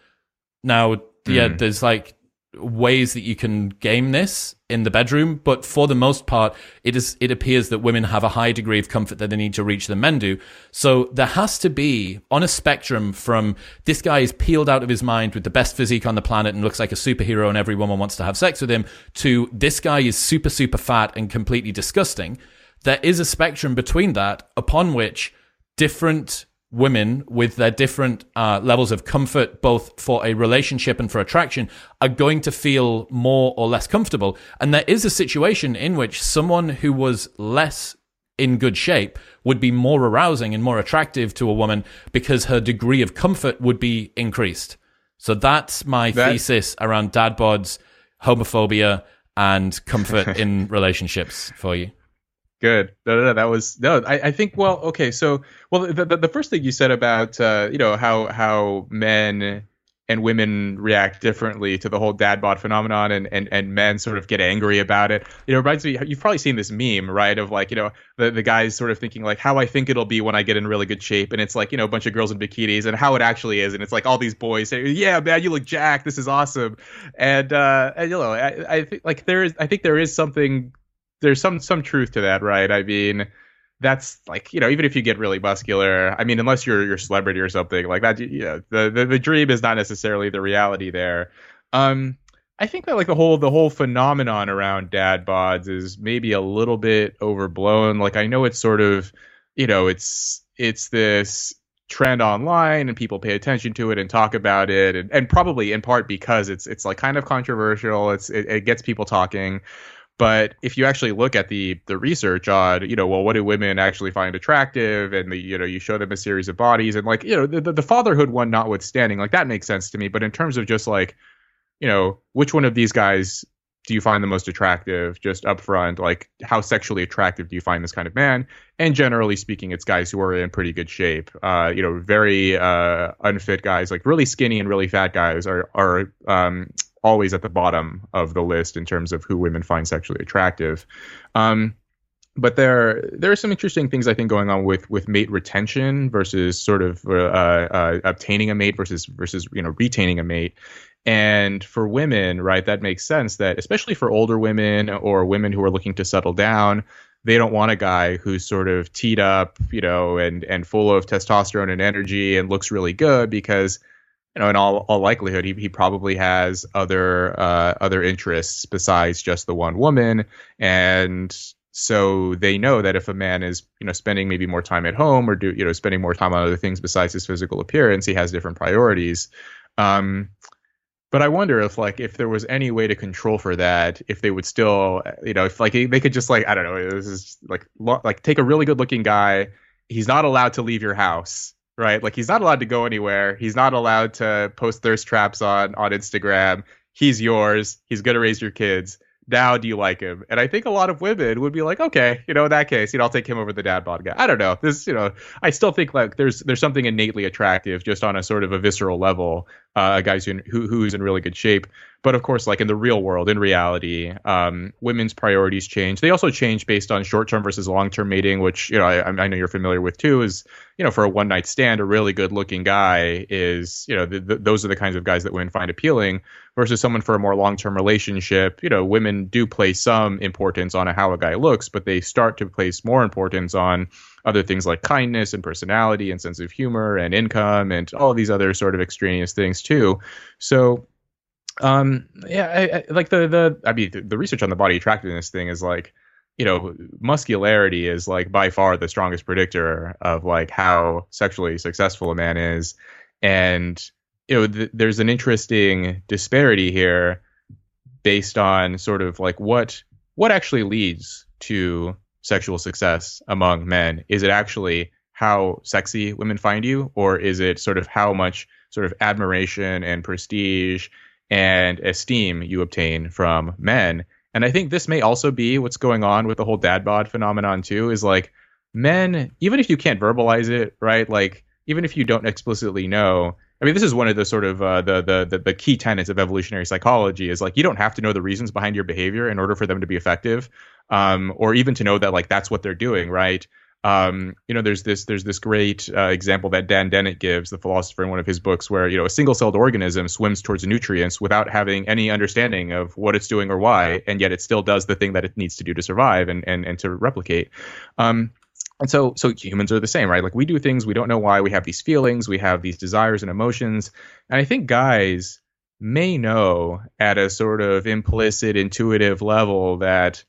Now, yeah, hmm. there's like ways that you can game this in the bedroom, but for the most part, it is it appears that women have a high degree of comfort that they need to reach than men do. So there has to be on a spectrum from this guy is peeled out of his mind with the best physique on the planet and looks like a superhero and every woman wants to have sex with him to this guy is super super fat and completely disgusting. There is a spectrum between that upon which different women with their different uh, levels of comfort, both for a relationship and for attraction, are going to feel more or less comfortable. And there is a situation in which someone who was less in good shape would be more arousing and more attractive to a woman because her degree of comfort would be increased. So that's my thesis around dad bods, homophobia, and comfort *laughs* in relationships for you. Good. No, no, no, that was no. I, I think. Well, okay. So, well, the, the the first thing you said about uh, you know how how men and women react differently to the whole dad bod phenomenon, and and and men sort of get angry about it. You know, reminds me. You've probably seen this meme, right? Of like you know the the guys sort of thinking like how I think it'll be when I get in really good shape, and it's like you know a bunch of girls in bikinis, and how it actually is, and it's like all these boys say, "Yeah, man, you look jacked. This is awesome," and uh, and you know, I, I think like there is, I think there is something there's some some truth to that, right? I mean, that's like you know, even if you get really muscular, I mean, unless you're you're celebrity or something like that, you know, the the, the dream is not necessarily the reality there. Um, I think that like the whole the whole phenomenon around dad bods is maybe a little bit overblown. Like I know it's sort of, you know, it's it's this trend online and people pay attention to it and talk about it and, and probably in part because it's it's like kind of controversial it's it, it gets people talking but if you actually look at the the research on, you know, well, what do women actually find attractive, and the, you know, you show them a series of bodies, and like, you know, the, the fatherhood one notwithstanding, like that makes sense to me. But in terms of just like, you know, which one of these guys do you find the most attractive, just upfront like how sexually attractive do you find this kind of man? And generally speaking, it's guys who are in pretty good shape. Uh, you know, very uh, unfit guys, like really skinny and really fat guys, are are um, always at the bottom of the list in terms of who women find sexually attractive. Um, but there there are some interesting things I think going on with with mate retention versus sort of uh, uh, obtaining a mate versus versus you know retaining a mate. And for women, right, that makes sense that especially for older women or women who are looking to settle down, they don't want a guy who's sort of teed up, you know, and and full of testosterone and energy and looks really good because you know, in all, all likelihood, he, he probably has other uh, other interests besides just the one woman, and So they know that if a man is, you know, spending maybe more time at home or do, you know, spending more time on other things besides his physical appearance, he has different priorities. Um, but I wonder if like if there was any way to control for that, if they would still, you know, if like they could just like I don't know, this is like like take a really good looking guy. He's not allowed to leave your house, right? Like he's not allowed to go anywhere. He's not allowed to post thirst traps on on Instagram. He's yours. He's gonna raise your kids now do you like him? And I think a lot of women would be like, okay, you know, in that case, you know, I'll take him over the dad bod guy. I don't know. This, you know, I still think like there's there's something innately attractive just on a sort of a visceral level. Uh, a guys who, who who's in really good shape. But of course, like in the real world, in reality, um, women's priorities change. They also change based on short-term versus long-term mating, which you know I, I know you're familiar with too. Is you know for a one-night stand, a really good-looking guy is you know the, the, those are the kinds of guys that women find appealing. Versus someone for a more long-term relationship, you know, women do place some importance on how a guy looks, but they start to place more importance on other things like kindness and personality and sense of humor and income and all these other sort of extraneous things too. So um, yeah, I, I, like the the I mean the, the research on the body attractiveness thing is like, you know, muscularity is like by far the strongest predictor of like how sexually successful a man is, and you know, th- there's an interesting disparity here based on sort of like what what actually leads to sexual success among men. Is it actually how sexy women find you, or is it sort of how much sort of admiration and prestige and esteem you obtain from men. And I think this may also be what's going on with the whole dad bod phenomenon too. Is like men, even if you can't verbalize it, right? Like even if you don't explicitly know. I mean, this is one of the sort of uh, the, the the the key tenets of evolutionary psychology is like you don't have to know the reasons behind your behavior in order for them to be effective, um, or even to know that like that's what they're doing, right? Um, you know, there's this there's this great uh, example that Dan Dennett gives, the philosopher, in one of his books, where you know a single-celled organism swims towards nutrients without having any understanding of what it's doing or why, and yet it still does the thing that it needs to do to survive and and and to replicate. Um, and so so humans are the same, right? Like we do things we don't know why. We have these feelings, we have these desires and emotions, and I think guys may know at a sort of implicit, intuitive level that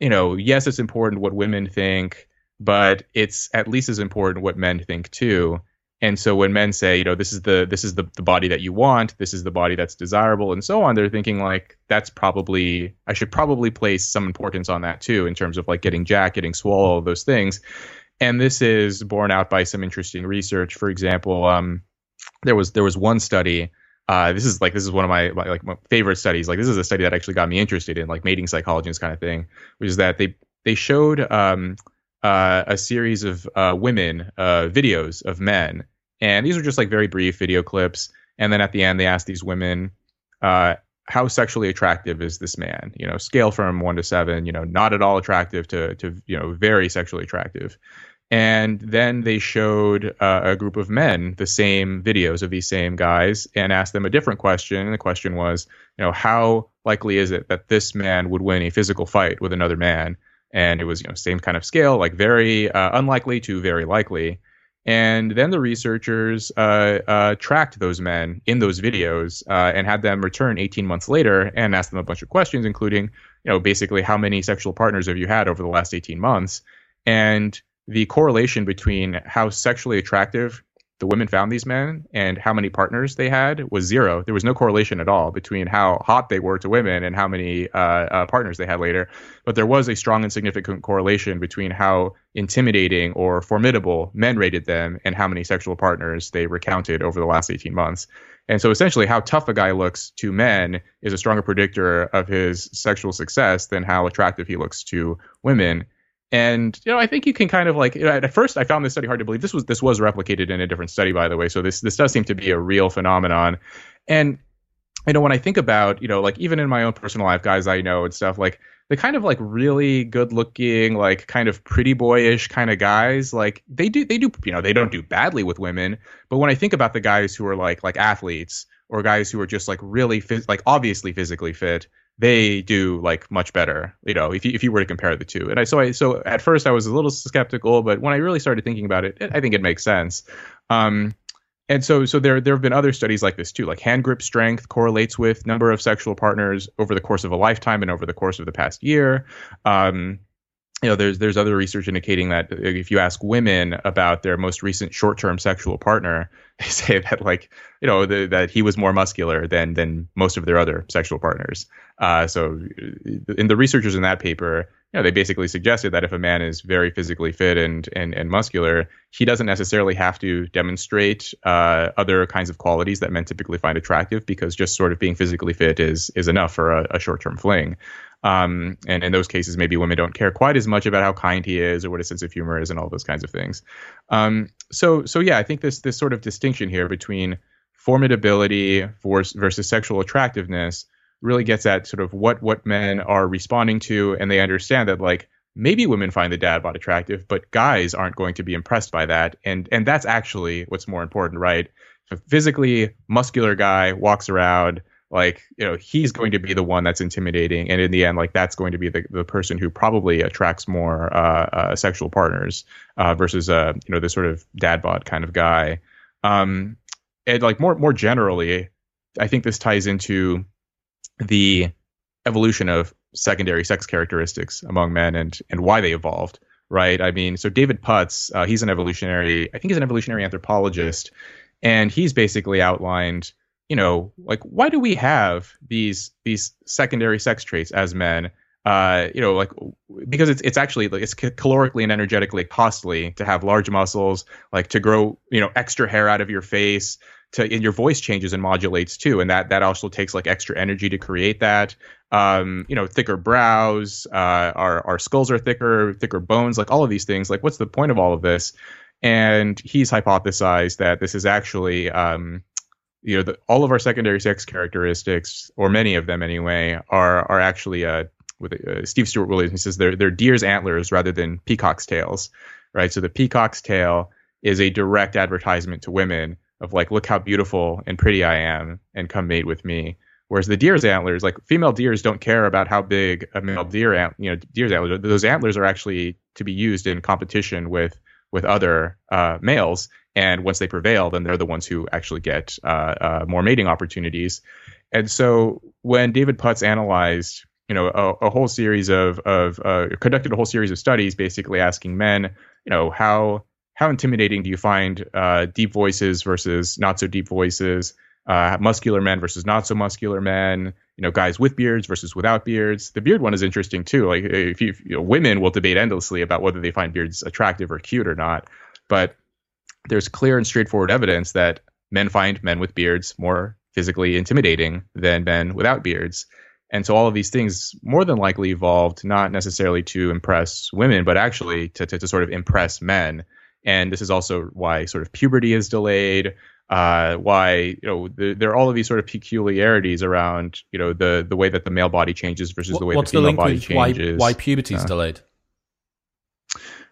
you know, yes, it's important what women think but it's at least as important what men think too. And so when men say, you know, this is the this is the, the body that you want, this is the body that's desirable, and so on, they're thinking like that's probably I should probably place some importance on that too, in terms of like getting jack, getting swole, all those things. And this is borne out by some interesting research. For example, um, there was there was one study. Uh, this is like this is one of my, my like my favorite studies. Like this is a study that actually got me interested in like mating psychology and this kind of thing, which is that they they showed um, uh, a series of uh, women uh, videos of men, and these are just like very brief video clips. And then at the end, they asked these women, uh, "How sexually attractive is this man?" You know, scale from one to seven. You know, not at all attractive to to you know very sexually attractive. And then they showed uh, a group of men the same videos of these same guys and asked them a different question. And the question was, you know, how likely is it that this man would win a physical fight with another man? And it was you know same kind of scale, like very uh, unlikely to very likely. And then the researchers uh, uh, tracked those men in those videos uh, and had them return 18 months later and asked them a bunch of questions, including, you know, basically how many sexual partners have you had over the last 18 months, and the correlation between how sexually attractive the women found these men and how many partners they had was zero. There was no correlation at all between how hot they were to women and how many uh, uh, partners they had later. But there was a strong and significant correlation between how intimidating or formidable men rated them and how many sexual partners they recounted over the last 18 months. And so essentially, how tough a guy looks to men is a stronger predictor of his sexual success than how attractive he looks to women. And you know, I think you can kind of like at first I found this study hard to believe. This was this was replicated in a different study, by the way. So this this does seem to be a real phenomenon. And you know, when I think about you know, like even in my own personal life, guys I know and stuff like the kind of like really good looking, like kind of pretty boyish kind of guys, like they do they do you know they don't do badly with women. But when I think about the guys who are like like athletes or guys who are just like really phys- like obviously physically fit they do like much better, you know, if you, if you were to compare the two. And I so I so at first I was a little skeptical, but when I really started thinking about it, it I think it makes sense. Um, and so so there there have been other studies like this too, like hand grip strength correlates with number of sexual partners over the course of a lifetime and over the course of the past year. Um, you know, there's there's other research indicating that if you ask women about their most recent short-term sexual partner, *laughs* they say that like you know the, that he was more muscular than than most of their other sexual partners. Uh, so, in the researchers in that paper, know, they basically suggested that if a man is very physically fit and and, and muscular, he doesn't necessarily have to demonstrate uh, other kinds of qualities that men typically find attractive, because just sort of being physically fit is is enough for a, a short-term fling. Um, and in those cases, maybe women don't care quite as much about how kind he is or what his sense of humor is and all those kinds of things. Um, so, so yeah, I think this this sort of distinction here between formidability versus sexual attractiveness really gets at sort of what what men are responding to, and they understand that like maybe women find the dad bod attractive, but guys aren't going to be impressed by that, and and that's actually what's more important, right? A physically muscular guy walks around like you know he's going to be the one that's intimidating. And in the end like that's going to be the, the person who probably attracts more uh, uh, sexual partners uh, versus uh you know the sort of dad bod kind of guy. Um and like more more generally i think this ties into the evolution of secondary sex characteristics among men and and why they evolved right i mean so david Puts uh, he's an evolutionary i think he's an evolutionary anthropologist and he's basically outlined you know, like why do we have these these secondary sex traits as men? Uh, you know, like because it's it's actually like it's calorically and energetically costly to have large muscles, like to grow, you know, extra hair out of your face, to and your voice changes and modulates too, and that that also takes like extra energy to create that. Um, you know, thicker brows, uh, our our skulls are thicker, thicker bones, like all of these things. Like, what's the point of all of this? And he's hypothesized that this is actually um, you know, the, all of our secondary sex characteristics, or many of them anyway, are are actually uh, with uh, Steve Stewart Williams. He says they're they're deer's antlers rather than peacock's tails, right? So the peacock's tail is a direct advertisement to women of like, look how beautiful and pretty I am, and come mate with me. Whereas the deer's antlers, like female deers, don't care about how big a male deer, ant, you know, deer's antlers. Those antlers are actually to be used in competition with with other uh, males, and once they prevail, then they're the ones who actually get uh, uh, more mating opportunities. And so when David Puts analyzed, you know, a, a whole series of of uh, conducted a whole series of studies, basically asking men, you know, how how intimidating do you find uh, deep voices versus not so deep voices? Uh, muscular men versus not so muscular men, you know, guys with beards versus without beards. The beard one is interesting too. Like, if you, you know, women will debate endlessly about whether they find beards attractive or cute or not, but there's clear and straightforward evidence that men find men with beards more physically intimidating than men without beards. And so all of these things more than likely evolved not necessarily to impress women, but actually to, to, to sort of impress men. And this is also why sort of puberty is delayed, uh, why you know the, there are all of these sort of peculiarities around you know the the way that the male body changes versus what, the way the female the body changes. Why, why puberty is uh, delayed?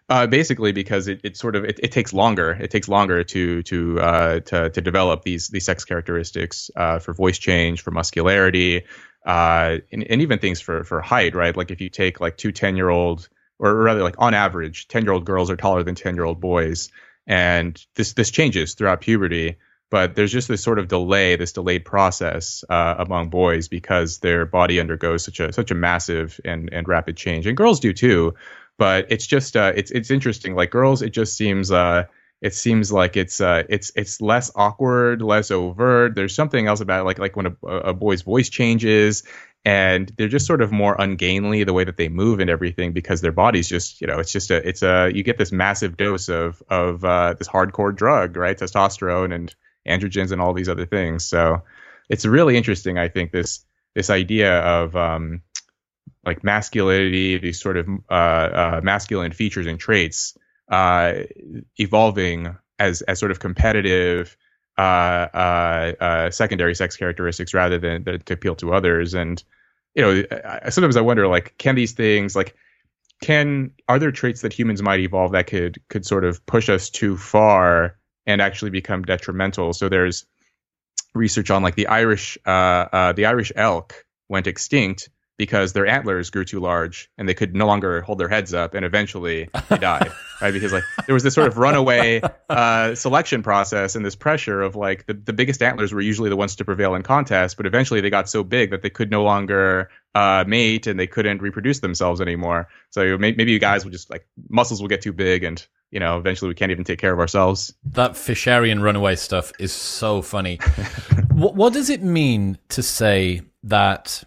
Uh, basically, because it, it sort of it, it, takes longer. It takes longer to to uh, to to develop these these sex characteristics uh, for voice change, for muscularity, uh, and, and even things for for height. Right, like if you take like two 10 year old, or rather like on average, ten year old girls are taller than ten year old boys, and this this changes throughout puberty. But there's just this sort of delay, this delayed process uh, among boys because their body undergoes such a such a massive and and rapid change, and girls do too but it's just uh, it's it's interesting. Like girls, it just seems uh, it seems like it's uh, it's it's less awkward, less overt. There's something else about it, like like when a, a boy's voice changes, and they're just sort of more ungainly the way that they move and everything because their body's just you know it's just a it's a you get this massive dose of of uh, this hardcore drug right? Testosterone and androgens and all these other things. So it's really interesting I think this this idea of um, like masculinity, these sort of uh, uh, masculine features and traits uh, evolving as as sort of competitive Uh, uh, uh, secondary sex characteristics rather than, than, to appeal to others. And you know, I, sometimes I wonder like, can these things like can are there traits that humans might evolve that could could sort of push us too far and actually become detrimental? So there's research on like the Irish uh, the Irish elk went extinct because their antlers grew too large and they could no longer hold their heads up and eventually they died *laughs* right? Because like there was this sort of runaway uh, selection process and this pressure of like the, the biggest antlers were usually the ones to prevail in contests but eventually they got so big that they could no longer uh, mate and they couldn't reproduce themselves anymore. So maybe you guys will just like muscles will get too big and you know eventually we can't even take care of ourselves. That fisherian runaway stuff is so funny. *laughs* What, what does it mean to say that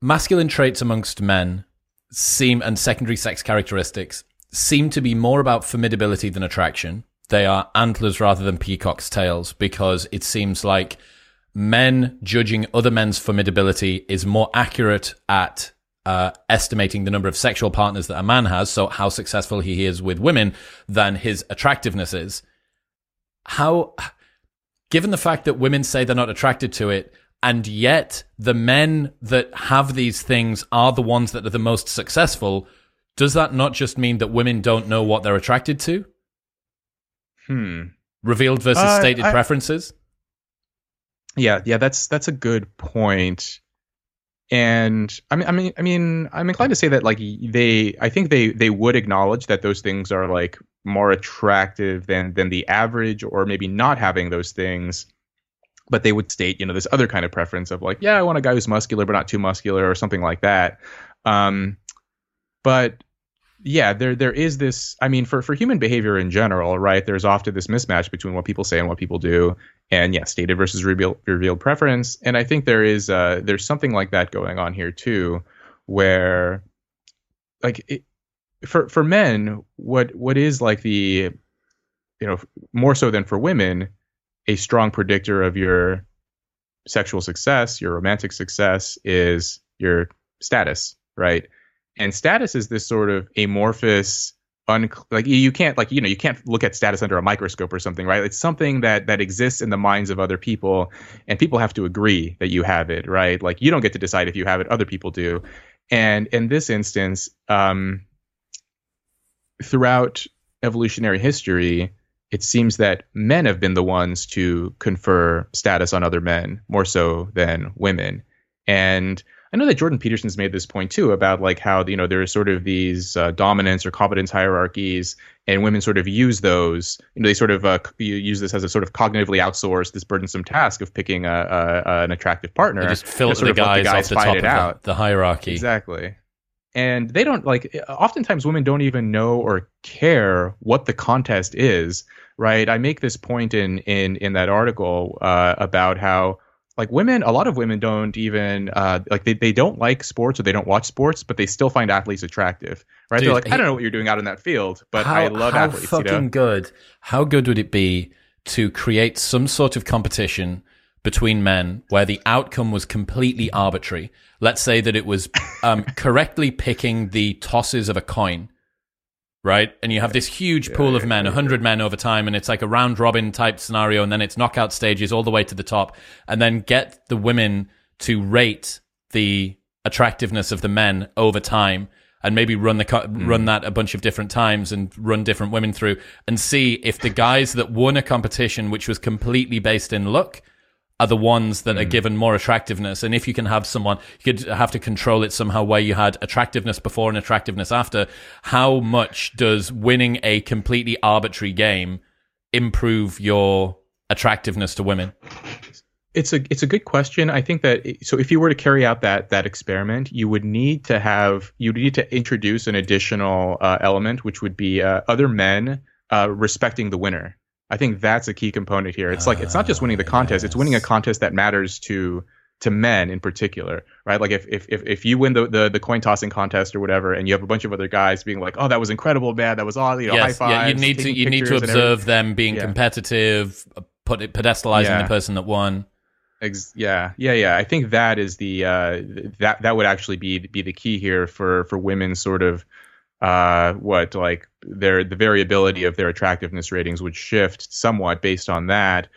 masculine traits amongst men seem and secondary sex characteristics seem to be more about formidability than attraction. They are antlers rather than peacock's tails because it seems like men judging other men's formidability is more accurate at uh, estimating the number of sexual partners that a man has, so how successful he is with women, than his attractiveness is. How, given the fact that women say they're not attracted to it, and yet the men that have these things are the ones that are the most successful. Does that not just mean that women don't know what they're attracted to? Hmm. Revealed versus uh, stated I, preferences? Yeah yeah that's that's a good point. point and I mean, I mean, I mean, I'm inclined to say that like they, I think they they would acknowledge that those things are like more attractive than than the average, or maybe not having those things but they would state, you know, this other kind of preference of like, yeah, I want a guy who's muscular but not too muscular or something like that. Um, but yeah, there there is this. I mean, for for human behavior in general, right? There's often this mismatch between what people say and what people do, and yeah, stated versus revealed revealed preference. And I think there is uh there's something like that going on here too, where like it, for for men, what what is like the you know more so than for women a strong predictor of your sexual success, your romantic success is your status, right? And status is this sort of amorphous un- like you can't like you know you can't look at status under a microscope or something right? It's something that that exists in the minds of other people and people have to agree that you have it right? Like you don't get to decide if you have it other people do. And in this instance um throughout evolutionary history it seems that men have been the ones to confer status on other men more so than women. And I know that Jordan Peterson's made this point too about like how you know there are sort of these uh, dominance or competence hierarchies, and women sort of use those. You know, they sort of uh, use this as a sort of cognitively outsource this burdensome task of picking a, a an attractive partner. They just filter the guys, the guys off the top of the, the hierarchy. Exactly and they don't like oftentimes women don't even know or care what the contest is right i make this point in in in that article uh, about how like women a lot of women don't even uh, like they, they don't like sports or they don't watch sports but they still find athletes attractive right Dude, they're like i don't know what you're doing out in that field but how, i love how athletes fucking you know? good how good would it be to create some sort of competition between men where the outcome was completely arbitrary. Let's say that it was um, *laughs* correctly picking the tosses of a coin, right? And you have this huge pool of men, 100 men over time, and it's like a round robin type scenario, and then it's knockout stages all the way to the top, and then get the women to rate the attractiveness of the men over time and maybe run the mm. run that a bunch of different times and run different women through and see if the guys that won a competition which was completely based in luck are the ones that mm. are given more attractiveness. And if you can have someone, you could have to control it somehow where you had attractiveness before and attractiveness after. How much does winning a completely arbitrary game improve your attractiveness to women? It's a it's a good question. I think that so if you were to carry out that that experiment, you would need to have you would need to introduce an additional uh, element, which would be uh, other men uh, respecting the winner. I think that's a key component here. It's like it's not just winning the contest; yes. it's winning a contest that matters to to men in particular, right? Like if if if, if you win the, the, the coin tossing contest or whatever, and you have a bunch of other guys being like, "Oh, that was incredible, man! That was all you know, yes, high fives." Yeah, you need to you need to observe them being yeah. competitive, put it pedestalizing yeah. the person that won. Ex- yeah, yeah, yeah. I think that is the uh, that that would actually be be the key here for for women sort of uh, what like their the variability of their attractiveness ratings would shift somewhat based on that.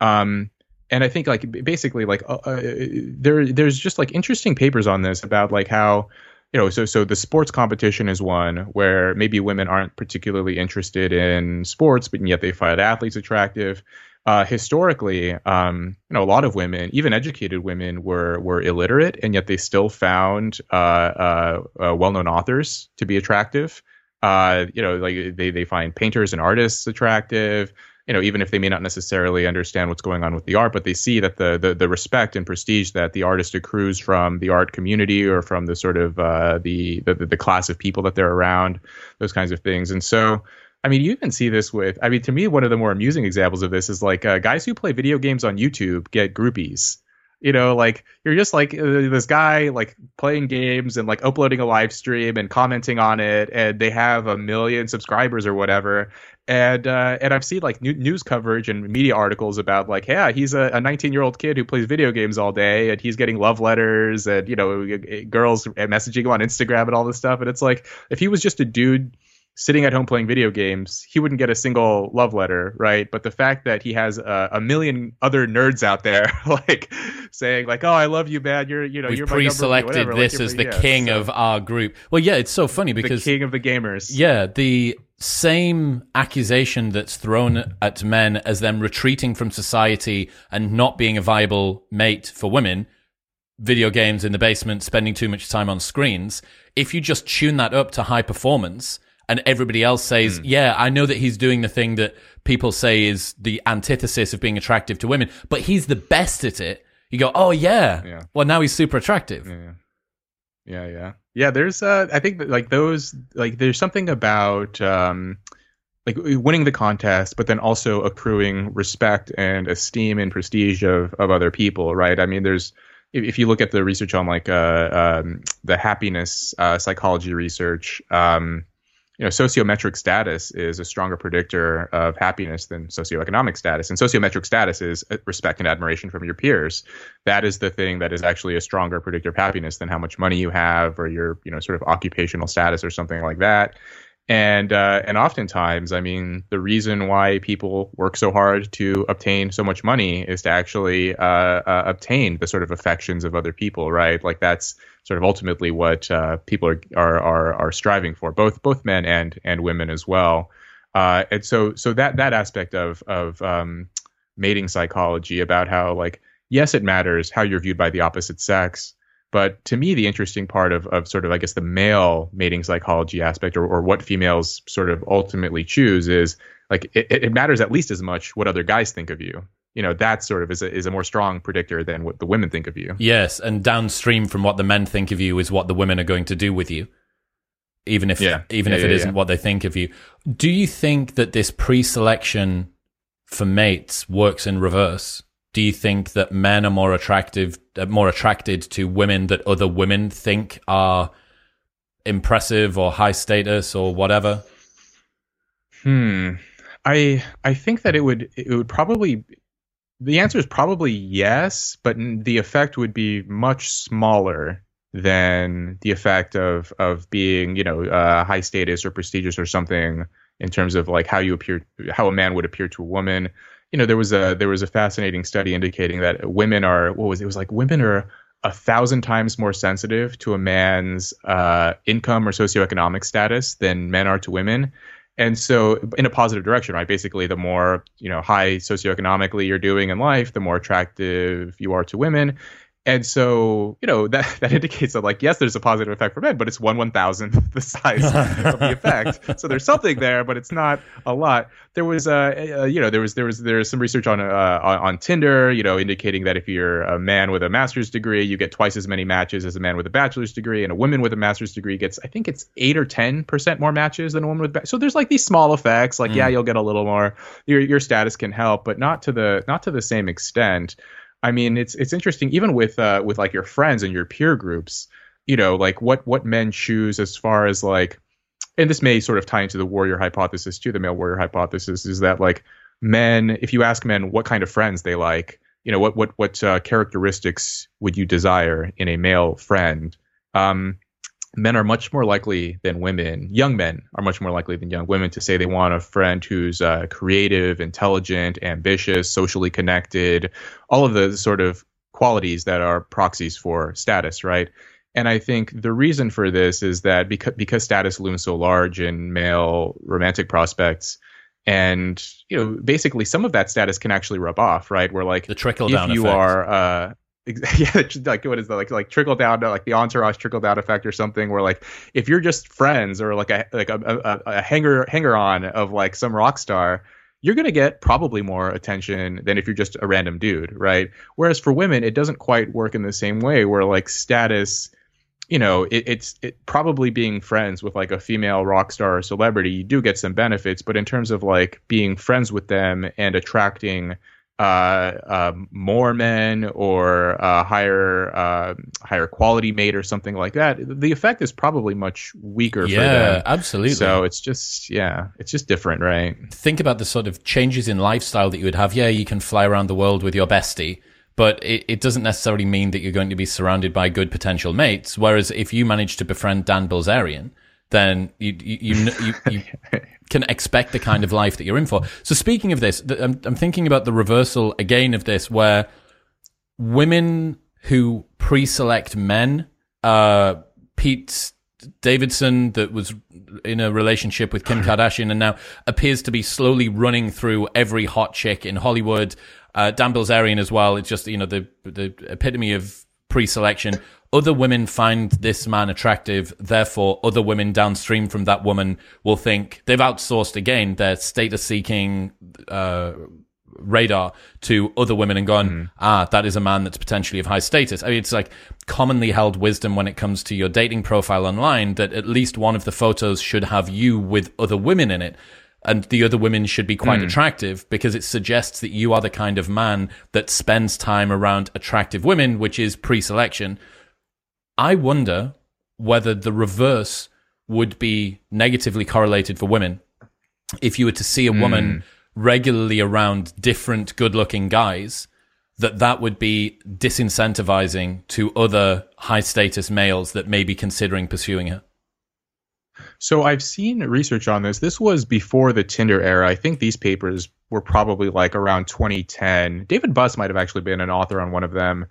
Um, and I think like basically like uh, uh, there there's just like interesting papers on this about like how you know so so the sports competition is one where maybe women aren't particularly interested in sports but yet they find athletes attractive uh, historically, um, you know, a lot of women, even educated women, were were illiterate, and yet they still found uh, uh, uh well-known authors to be attractive. Uh, you know, like they they find painters and artists attractive. You know, even if they may not necessarily understand what's going on with the art, but they see that the the, the respect and prestige that the artist accrues from the art community or from the sort of uh, the, the the class of people that they're around, those kinds of things, and so. I mean, you even see this with. I mean, to me, one of the more amusing examples of this is like uh, guys who play video games on YouTube get groupies. You know, like you're just like uh, this guy like playing games and like uploading a live stream and commenting on it, and they have a million subscribers or whatever. And uh, and I've seen like new, news coverage and media articles about like, yeah, he's a 19 year old kid who plays video games all day, and he's getting love letters and you know girls messaging him on Instagram and all this stuff. And it's like if he was just a dude sitting at home playing video games, he wouldn't get a single love letter, right? But the fact that he has a, a million other nerds out there, *laughs* like saying like, "Oh, I love you, man. You're, you know, We've you're pre-selected my this like, as the yeah, king so, of our group." Well, yeah, it's so funny because the king of the gamers. Yeah, the same accusation that's thrown at men as them retreating from society and not being a viable mate for women video games in the basement, spending too much time on screens. If you just tune that up to high performance, and everybody else says, mm. yeah, I know that he's doing the thing that people say is the antithesis of being attractive to women, but he's the best at it. You go, oh yeah, yeah. well now he's super attractive. Yeah, yeah, yeah. Yeah, there's, uh, I think that like those, like there's something about, um, like winning the contest, but then also accruing respect and esteem and prestige of of other people, right? I mean, there's if, if you look at the research on like uh, um, the happiness uh, psychology research, um, you know, sociometric status is a stronger predictor of happiness than socioeconomic status. And sociometric status is uh, respect and admiration from your peers. That is the thing that is actually a stronger predictor of happiness than how much money you have or your, you know, sort of occupational status or something like that. And uh, and oftentimes, I mean, the reason why people work so hard to obtain so much money is to actually uh, uh, obtain the sort of affections of other people, right? Like that's sort of ultimately what uh, people are, are, are are striving for, both both men and and women as well. Uh, and so so that that aspect of of um, mating psychology about how like yes, it matters how you're viewed by the opposite sex but to me, the interesting part of, of sort of, I guess, the male mating psychology aspect or, or what females sort of ultimately choose is like it, it matters at least as much what other guys think of you. You know, that sort of is a, is a more strong predictor than what the women think of you. Yes. And downstream from what the men think of you is what the women are going to do with you. Even if, yeah. even yeah, if it yeah, not what they think of you. Do you think that this pre selection for mates works in reverse? do you think that men are more attractive, uh, more attracted to women that other women think are impressive or high status or whatever? Hmm. I I think that it would it would probably the answer is probably yes, but the effect would be much smaller than the effect of of being you know uh, high status or prestigious or something in terms of like how you appear how a man would appear to a woman you know there was a there was a fascinating study indicating that women are what was it, it was like women are a thousand times more sensitive to a man's uh, income or socioeconomic status than men are to women. And so, in a positive direction, right? Basically, the more you know, high socioeconomically you're doing in life, the more attractive you are to women. And so, you know, that, *laughs* that indicates that, like, yes, there's a positive effect for men, but it's one one thousandth *laughs* the size of the *laughs* effect. So there's something there, but it's not a lot. There was, uh, uh you know, there was there was there's some research on, uh, on on Tinder, you know, indicating that if you're a man with a master's degree, you get twice as many matches as a man with a bachelor's degree, and a woman with a master's degree gets, I think it's eight or ten percent more matches than a woman with. Ba- so there's like these small effects, like mm. yeah, you'll get a little more. Your your status can help, but not to the not to the same extent. I mean, it's it's interesting even with uh, with like your friends and your peer groups. You know, like what what men choose as far as like, and this may sort of tie into the warrior hypothesis too. The male warrior hypothesis is that like men, if you ask men what kind of friends they like, you know, what what what uh, characteristics would you desire in a male friend? Um, men are much more likely than women, young men are much more likely than young women to say they want a friend who's uh, creative, intelligent, ambitious, socially connected, all of the sort of qualities that are proxies for status, right? And I think the reason for this is that because because status looms so large in male romantic prospects, and you know basically some of that status can actually rub off right where like the trickle down if you effect. are uh *laughs* yeah like what is that like like trickle down like the entourage trickle down effect or something where like if you're just friends or like a like a, a, a hanger hanger on of like some rock star you're to get probably more attention than if you're just a random dude right whereas for women it doesn't quite work in the same way where like status you know, it, it's it, probably being friends with like a female rock star or celebrity, you do get some benefits. But in terms of like being friends with them and attracting Uh, uh, more men or a higher uh, higher quality mate or something like that, the effect is probably much weaker yeah, for them. absolutely. So it's just yeah, it's just different, right? Think about the sort of changes in lifestyle that you would have. Yeah, you can fly around the world with your bestie but it, it doesn't necessarily mean that you're going to be surrounded by good potential mates. Whereas if you manage to befriend Dan Bilzerian, then you you, you, you, you *laughs* can expect the kind of life that you're in for. So speaking of this, I'm, I'm thinking about the reversal again of this, where women who pre-select men, uh, Pete Davidson, that was in a relationship with Kim Kardashian and now appears to be slowly running through every hot chick in Hollywood. Uh, Dan Bilzerian as well. It's just you know the the epitome of pre-selection. Other women find this man attractive, therefore, other women downstream from that woman will think they've outsourced again their status-seeking uh, radar to other women and gone, mm. ah, that is a man that's potentially of high status. I mean, it's like commonly held wisdom when it comes to your dating profile online that at least one of the photos should have you with other women in it and the other women should be quite mm. attractive because it suggests that you are the kind of man that spends time around attractive women, which is pre selection. I wonder whether the reverse would be negatively correlated for women. If you were to see a woman mm. regularly around different good looking guys, that that would be disincentivizing to other high status males that may be considering pursuing her. So I've seen research on this. This was before the Tinder era. I think these papers were probably like around 2010. David Buss might have actually been an author on one of them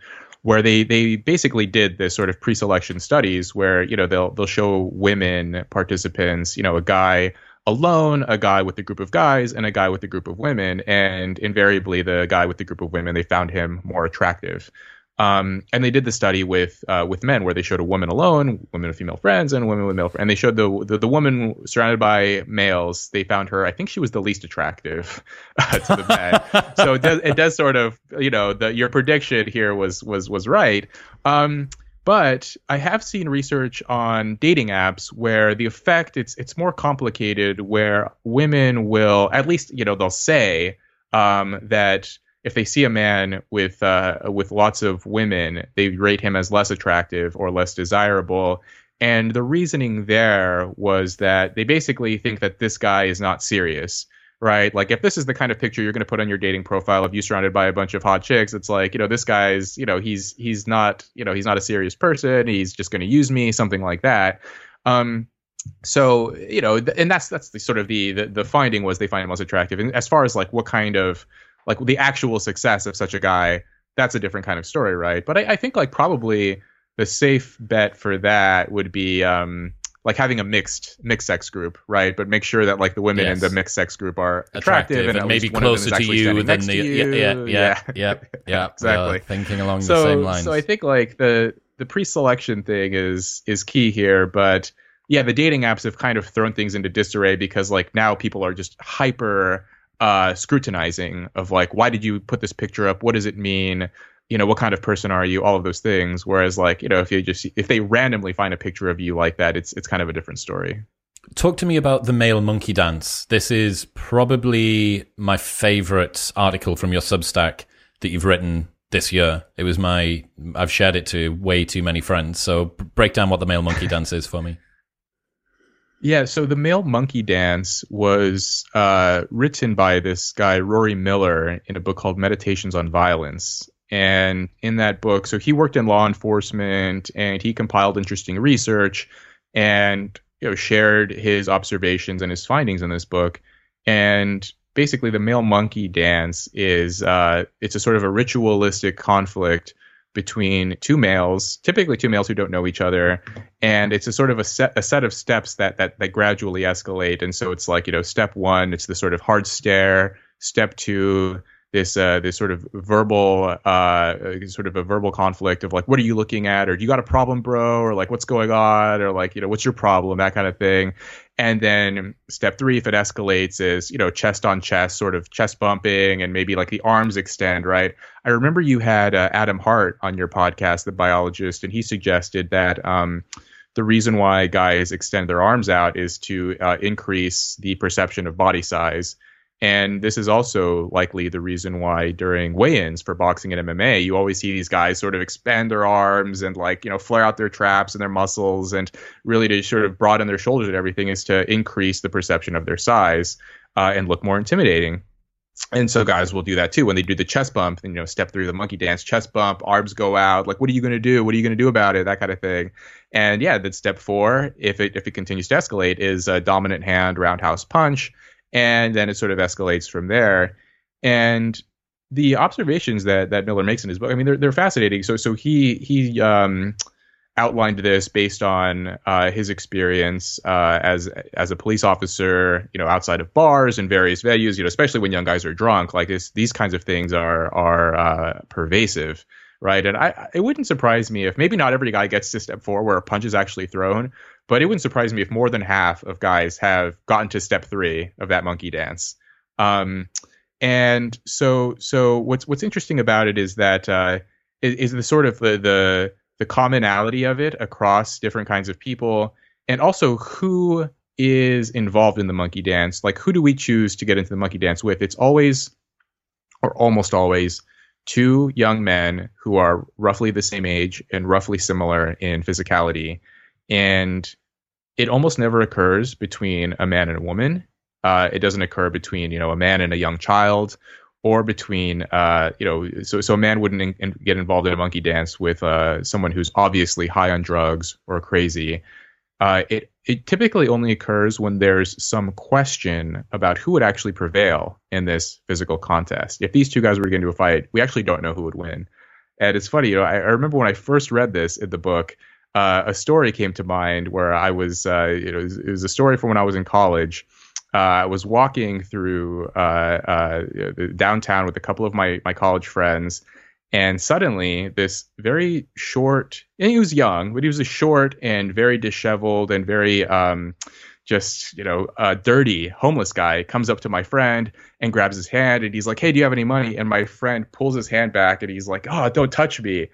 where they they basically did this sort of pre-selection studies where, you know, they'll they'll show women participants, you know, a guy alone, a guy with a group of guys, and a guy with a group of women. And invariably, the guy with the group of women, they found him more attractive. Um, and they did the study with uh, with men where they showed a woman alone, women with female friends, and women with male friends. And they showed the, the, the woman surrounded by males. They found her. I think she was the least attractive *laughs* uh, to the men. *laughs* so it does it does sort of you know the your prediction here was was was right. Um, but I have seen research on dating apps where the effect it's it's more complicated. Where women will at least you know they'll say um, that if they see a man with uh, with lots of women, they rate him as less attractive or less desirable. And the reasoning there was that they basically think that this guy is not serious, right? Like if this is the kind of picture you're going to put on your dating profile of you surrounded by a bunch of hot chicks, it's like you know this guy's you know he's he's not you know he's not a serious person. He's just going to use me, something like that. Um, so you know, and that's that's the sort of the, the the finding was they find him less attractive. And as far as like what kind of like the actual success of such a guy, that's a different kind of story, right? But I, I think like probably the safe bet for that would be um, like having a mixed mixed sex group, right? But make sure that like the women yes. in the mixed sex group are attractive, attractive and, and maybe closer to you than the you. *laughs* yeah yeah yeah yeah, yeah exactly. thinking along so, the same lines. So I think like the the pre-selection thing is is key here, but yeah, the dating apps have kind of thrown things into disarray because like now people are just hyper uh, scrutinizing of like, why did you put this picture up? What does it mean? You know, what kind of person are you? All of those things. Whereas, like, you know, if you just if they randomly find a picture of you like that, it's it's kind of a different story. Talk to me about the male monkey dance. This is probably my favorite article from your Substack that you've written this year. It was my I've shared it to way too many friends. So break down what the male monkey dance is for me. Yeah, so the male monkey dance was uh, written by this guy Rory Miller in a book called Meditations on Violence. And in that book, so he worked in law enforcement and he compiled interesting research and you know shared his observations and his findings in this book. And basically, the male monkey dance is uh, it's a sort of a ritualistic conflict between two males, typically two males who don't know each other, and it's a sort of a set a set of steps that that that gradually escalate. And so it's like you know, step one, it's the sort of hard stare. Step two, this uh, this sort of verbal uh, sort of a verbal conflict of like what are you looking at? Or do you got a problem bro? Or like what's going on? Or like you know what's your problem? That kind of thing and then step three if it escalates is you know chest on chest sort of chest bumping and maybe like the arms extend right? I remember you had uh, adam hart on your podcast the biologist and he suggested that um, the reason why guys extend their arms out is to uh, increase the perception of body size and this is also likely the reason why during weigh-ins for boxing and MMA, you always see these guys sort of expand their arms and like, you know, flare out their traps and their muscles and really to sort of broaden their shoulders and everything is to increase the perception of their size uh, and look more intimidating. And so guys will do that too when they do the chest bump, and, you know, step through the monkey dance, chest bump, arms go out. Like, what are you going to do? What are you going to do about it? That kind of thing. And yeah, then step four, if it if it continues to escalate, is a dominant hand roundhouse punch and then it sort of escalates from there. And the observations that that Miller makes in his book, I mean, they're they're fascinating. So so he he um, outlined this based on uh, his experience uh, as as a police officer, you know, outside of bars and various venues, you know, especially when young guys are drunk. Like this, these kinds of things are are uh, pervasive, right? And I it wouldn't surprise me if maybe not every guy gets to step four where a punch is actually thrown, but it wouldn't surprise me if more than half of guys have gotten to step three of that monkey dance. Um, and so, so what's what's interesting about it is that uh, is, is the sort of the, the the commonality of it across different kinds of people, and also who is involved in the monkey dance. Like, who do we choose to get into the monkey dance with? It's always, or almost always, two young men who are roughly the same age and roughly similar in physicality and it almost never occurs between a man and a woman. Uh, it doesn't occur between you know a man and a young child, or between uh, you know so so a man wouldn't in, in, get involved in a monkey dance with uh, someone who's obviously high on drugs or crazy. Uh, it it typically only occurs when there's some question about who would actually prevail in this physical contest. If these two guys were to get into a fight, we actually don't know who would win. And it's funny, you know, I, I remember when I first read this in the book, uh, a story came to mind where I was, uh, you know, it was, it was, a story from when I was in college. Uh, I was walking through uh, uh, downtown with a couple of my my college friends, and suddenly this very short, and he was young, but he was a short and very disheveled and very um, just you know a dirty homeless guy comes up to my friend and grabs his hand and he's like hey do you have any money and my friend pulls his hand back and he's like oh don't touch me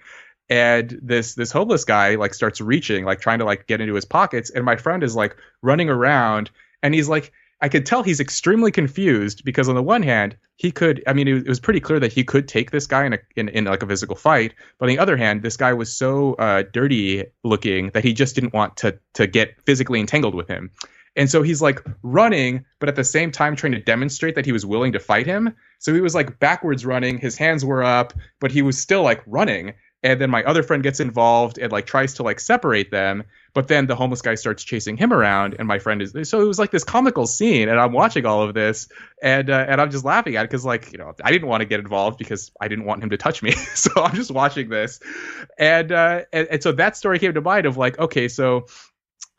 and this this homeless guy like starts reaching like trying to like get into his pockets and my friend is like running around and he's like I could tell he's extremely confused because on the one hand he could I mean it, was pretty clear that he could take this guy in a in, in like a physical fight but on the other hand this guy was so uh, dirty looking that he just didn't want to to get physically entangled with him and so he's like running, but at the same time trying to demonstrate that he was willing to fight him. So he was like backwards running, his hands were up, but he was still like running and then my other friend gets involved and like tries to like separate them but then the homeless guy starts chasing him around and my friend is so it was like this comical scene and i'm watching all of this and uh, and i'm just laughing at it because like you know i didn't want to get involved because i didn't want him to touch me *laughs* so i'm just watching this. And, uh, and and so that story came to mind of like okay so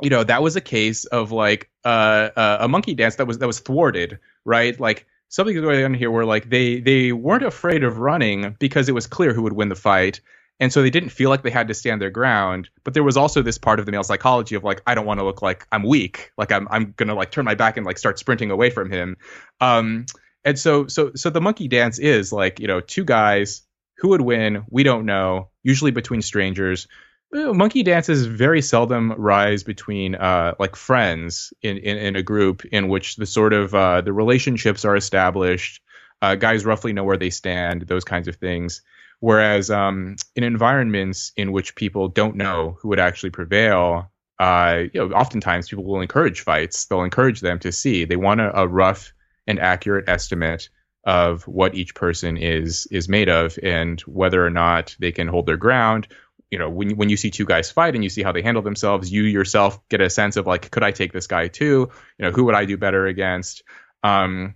you know that was a case of like uh, uh, a monkey dance that was that was thwarted right? Like something going on here where like they they weren't afraid of running because it was clear who would win the fight and so they didn't feel like they had to stand their ground but there was also this part of the male psychology of like i don't want to look like i'm weak like i'm, I'm gonna like turn my back and like start sprinting away from him. Um and so so so the monkey dance is like you know two guys who would win? We don't know usually between strangers. Monkey dances very seldom rise between uh, like friends in, in, in a group in which the sort of uh, the relationships are established uh, guys roughly know where they stand those kinds of things Whereas um, in environments in which people don't know who would actually prevail, uh, you know, oftentimes people will encourage fights. They'll encourage them to see. They want a, a rough and accurate estimate of what each person is is made of and whether or not they can hold their ground. You know, when when you see two guys fight and you see how they handle themselves, you yourself get a sense of like, could I take this guy too? You know, who would I do better against? Um,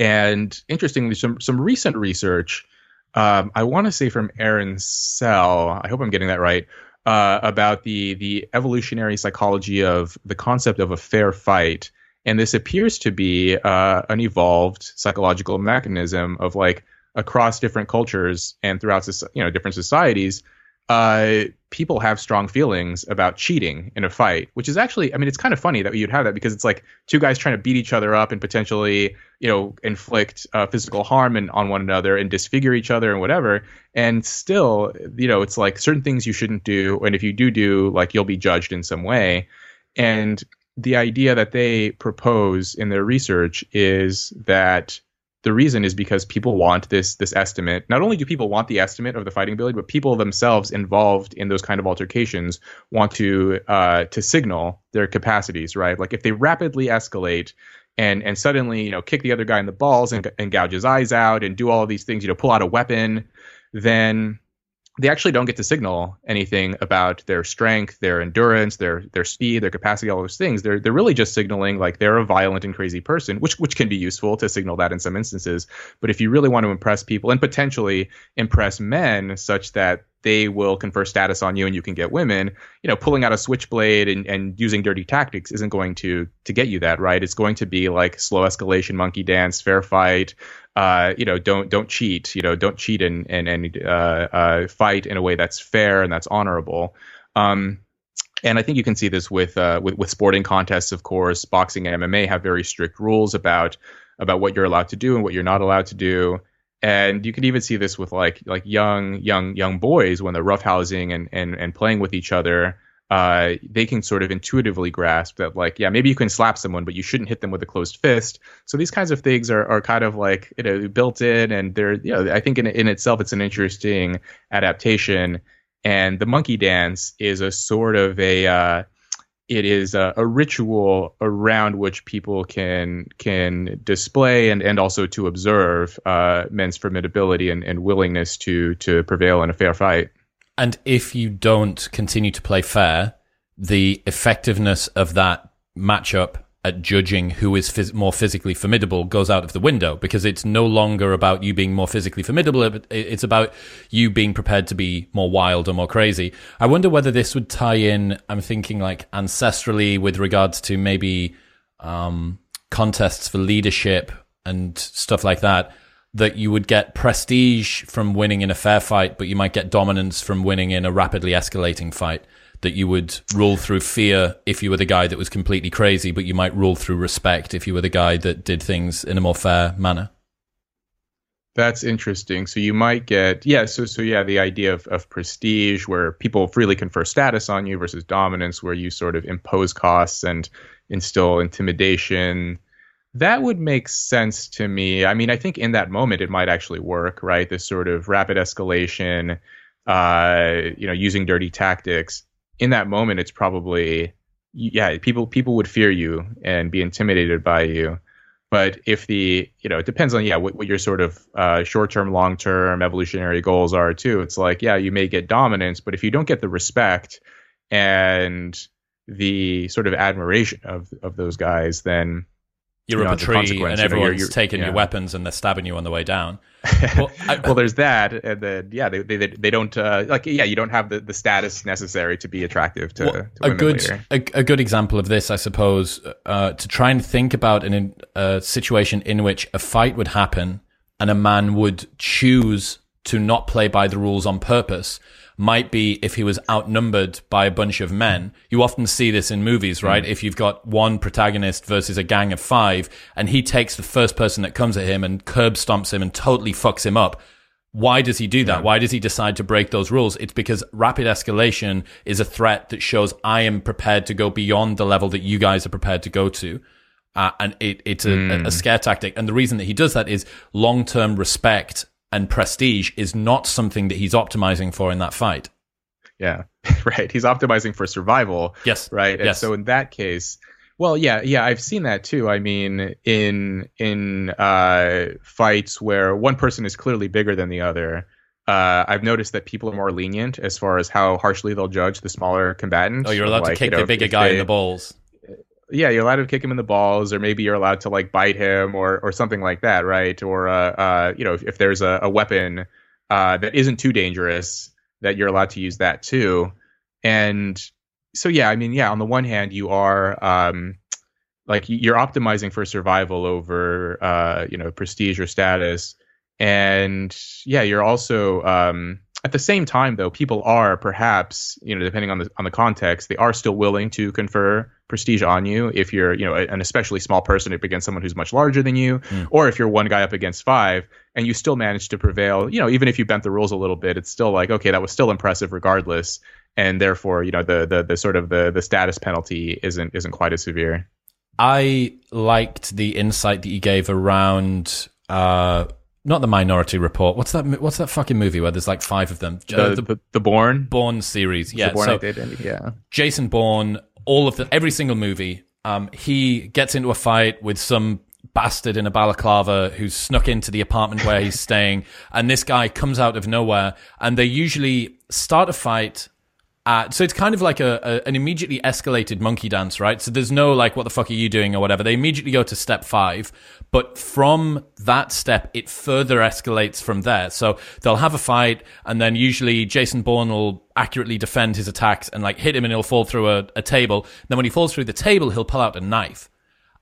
and interestingly, some some recent research um, I want to say from Aaron Sell. I hope I'm getting that right. Uh, about the the evolutionary psychology of the concept of a fair fight, and this appears to be uh, an evolved psychological mechanism of like across different cultures and throughout you know different societies uh, people have strong feelings about cheating in a fight, which is actually, I mean, it's kind of funny that you'd have that because it's like two guys trying to beat each other up and potentially, you know, inflict uh, physical harm and, on one another and disfigure each other and whatever. And still, you know, it's like certain things you shouldn't do. And if you do do, like, you'll be judged in some way. And the idea that they propose in their research is that the reason is because people want this this estimate. Not only do people want the estimate of the fighting ability, but people themselves involved in those kind of altercations want to uh, to signal their capacities, right? Like if they rapidly escalate and and suddenly you know kick the other guy in the balls and, and gouge his eyes out and do all these things, you know, pull out a weapon, then they actually don't get to signal anything about their strength, their endurance, their their speed, their capacity, all those things. They're they're really just signaling like they're a violent and crazy person, which which can be useful to signal that in some instances. But if you really want to impress people and potentially impress men such that they will confer status on you and you can get women, you know, pulling out a switchblade and, and using dirty tactics isn't going to to get you that, right? It's going to be like slow escalation, monkey dance, fair fight, uh, you know, don't don't cheat, you know, don't cheat and and and uh, uh, fight in a way that's fair and that's honorable. Um, and I think you can see this with, uh, with with sporting contests. Of course, boxing and MMA have very strict rules about about what you're allowed to do and what you're not allowed to do and you can even see this with like like young young young boys when they're roughhousing and and and playing with each other uh, they can sort of intuitively grasp that like yeah maybe you can slap someone but you shouldn't hit them with a closed fist so these kinds of things are, are kind of like you know built in and they're you know i think in, in itself it's an interesting adaptation and the monkey dance is a sort of a uh, it is a, a, ritual around which people can can display and, and also to observe uh, men's formidability and, and willingness to to prevail in a fair fight. And if you don't continue to play fair, the effectiveness of that matchup at judging who is phys- more physically formidable goes out of the window because it's no longer about you being more physically formidable. It's about you being prepared to be more wild or more crazy. I wonder whether this would tie in. I'm thinking like ancestrally with regards to maybe um, contests for leadership and stuff like that. That you would get prestige from winning in a fair fight, but you might get dominance from winning in a rapidly escalating fight that you would rule through fear if you were the guy that was completely crazy, but you might rule through respect if you were the guy that did things in a more fair manner. That's interesting. So you might get yeah, so so yeah, the idea of, of prestige where people freely confer status on you versus dominance where you sort of impose costs and instill intimidation. That would make sense to me. I mean, I think in that moment it might actually work, right? This sort of rapid escalation, uh, you know, using dirty tactics in that moment, it's probably yeah, people people would fear you and be intimidated by you. But if the you know it depends on yeah what, what your sort of uh, short term, long term evolutionary goals are too. It's like yeah, you may get dominance, but if you don't get the respect and the sort of admiration of of those guys, then you're you know, up a tree and everyone's you're, you're, taking yeah. your weapons and they're stabbing you on the way down. *laughs* Well, I, well there's that, and then yeah, they they, they don't uh, like yeah, you don't have the, the status necessary to be attractive to, well, to a good a, a, good example of this, I suppose, uh, to try and think about an, a situation in which a fight would happen and a man would choose to not play by the rules on purpose might be if he was outnumbered by a bunch of men. You often see this in movies, right? Mm. If you've got one protagonist versus a gang of five and he takes the first person that comes at him and curb stomps him and totally fucks him up. Why does he do that? Yeah. Why does he decide to break those rules? It's because rapid escalation is a threat that shows I am prepared to go beyond the level that you guys are prepared to go to. Uh, and it, it's a, mm. a, scare tactic. And the reason that he does that is long term respect and prestige is not something that he's optimizing for in that fight. Yeah, *laughs* right. He's optimizing for survival. Yes. Right. And yes. so in that case, well, yeah, yeah, I've seen that too. I mean, in in uh, fights where one person is clearly bigger than the other, uh, I've noticed that people are more lenient as far as how harshly they'll judge the smaller combatant. Oh, you're allowed like, to kick you know, the bigger guy they, in the balls yeah, you're allowed to kick him in the balls, or maybe you're allowed to like bite him, or or something like that, right? Or uh, uh you know, if, if there's a, a weapon uh, that isn't too dangerous that you're allowed to use that too. And so yeah, I mean, yeah, on the one hand, you are um, like you're optimizing for survival over uh, you know prestige or status, and yeah, you're also um, at the same time though people are perhaps you know depending on the on the context they are still willing to confer prestige on you if you're you know an especially small person up against someone who's much larger than you mm. or if you're one guy up against five and you still manage to prevail you know even if you bent the rules a little bit it's still like okay that was still impressive regardless and therefore you know the the, the sort of the the status penalty isn't isn't quite as severe i liked the insight that you gave around uh not the Minority Report. What's that? What's that fucking movie where there's like five of them? The, uh, the, the, the Bourne Bourne series. Yeah, Bourne so yeah. Jason Bourne, all of the every single movie. Um, he gets into a fight with some bastard in a balaclava who's snuck into the apartment where he's staying, and this guy comes out of nowhere, and they usually start a fight uh, so it's kind of like a, a, an immediately escalated monkey dance, right? So there's no like, what the fuck are you doing or whatever. They immediately go to step five, but from that step, it further escalates from there. So they'll have a fight, and then usually Jason Bourne will accurately defend his attacks and like hit him, and he'll fall through a, a table. Then when he falls through the table, he'll pull out a knife,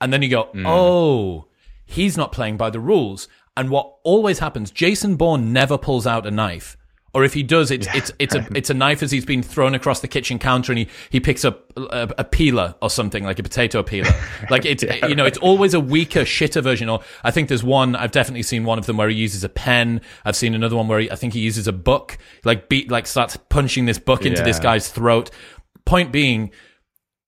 and then you go, mm. oh, he's not playing by the rules. And what always happens, Jason Bourne never pulls out a knife or if he does, it's yeah. it's it's a *laughs* it's a knife as he's been thrown across the kitchen counter, and he he picks up a, a peeler or something like a potato peeler. *laughs* Like it's yeah, you know it's always a weaker, shitter version. Or I think there's one I've definitely seen one of them where he uses a pen. I've seen another one where he, I think he uses a book, like beat like starts punching this book into yeah. this guy's throat. Point being,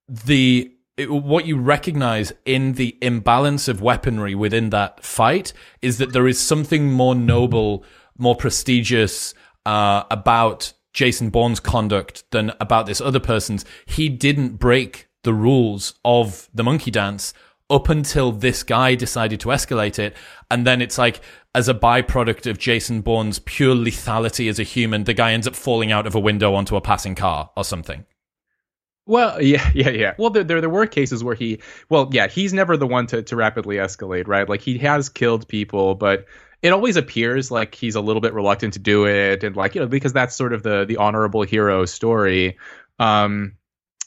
the it, what you recognize in the imbalance of weaponry within that fight is that there is something more noble, more prestigious uh, about Jason Bourne's conduct than about this other person's. He didn't break the rules of the monkey dance up until this guy decided to escalate it. And then it's like, as a byproduct of Jason Bourne's pure lethality as a human, the guy ends up falling out of a window onto a passing car or something. Well, *laughs* yeah, yeah, yeah. Well, there, there, there were cases where he, well, yeah, he's never the one to, to rapidly escalate, right? Like he has killed people, but it always appears like he's a little bit reluctant to do it and like you know because that's sort of the the honorable hero story. Um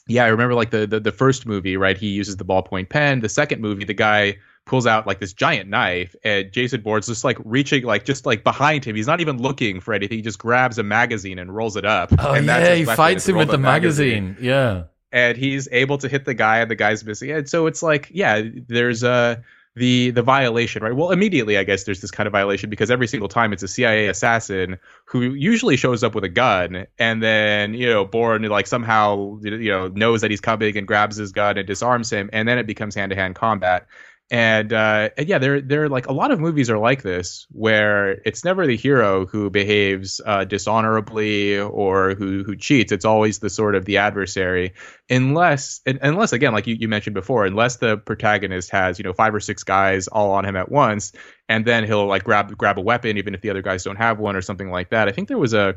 yeah i remember like the, the the first movie right? He uses the ballpoint pen. The second movie the guy pulls out like this giant knife and jason bourne's just like reaching like just like behind him. He's not even looking for anything. He just grabs a magazine and rolls it up. Oh and yeah he fights him with the magazine. magazine. Yeah. And he's able to hit the guy and the guy's missing. And so it's like yeah there's a the the violation, right? Well, immediately, I guess there's this kind of violation because every single time it's a CIA assassin who usually shows up with a gun, and then you know Bourne like somehow you know knows that he's coming and grabs his gun and disarms him, and then it becomes hand to hand combat and uh, and yeah, there there like a lot of movies are like this where it's never the hero who behaves uh, dishonorably or who who cheats. It's always the sort of the adversary, unless unless again, like you, you mentioned before, unless the protagonist has you know five or six guys all on him at once, and then he'll like grab grab a weapon even if the other guys don't have one or something like that. I think there was a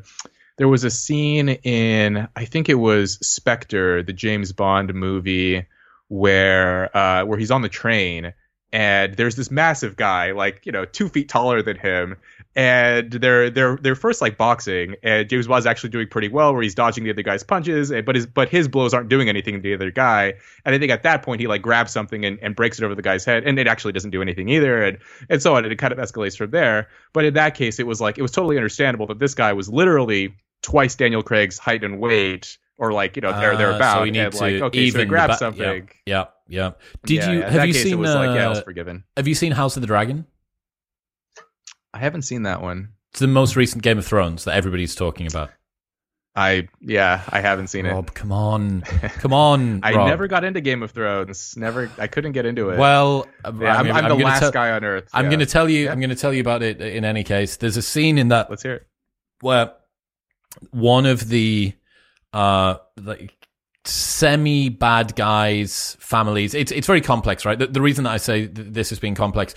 there was a scene in I think it was Spectre, the James Bond movie where uh, where he's on the train and there's this massive guy, like you know, two feet taller than him, and they're they're they're first like boxing, and James Bond's actually doing pretty well, where he's dodging the other guy's punches, but his but his blows aren't doing anything to the other guy, and I think at that point he like grabs something and, and breaks it over the guy's head, and it actually doesn't do anything either, and and so on, and it kind of escalates from there. But in that case, it was like it was totally understandable that this guy was literally twice Daniel Craig's height and weight, or like you know they're they're about, so and like okay, so grab ba- something, yeah. yeah. Yeah. Did yeah, you yeah. have you seen? Uh, like, yeah, I was uh, forgiven. Have you seen House of the Dragon? I haven't seen that one. It's the most recent Game of Thrones that everybody's talking about. I yeah, I haven't seen Rob, it. come on, *laughs* come on. I Rob. never got into Game of Thrones. Never, I couldn't get into it. Well, yeah, I'm, I'm, I'm, the last tell, guy on earth. I'm yeah. going to tell you. I'm going to tell you about it. In any case, there's a scene in that. Let's hear it. Where one of the uh like semi bad guys families. It's it's very complex right? The, the reason that i say this has been complex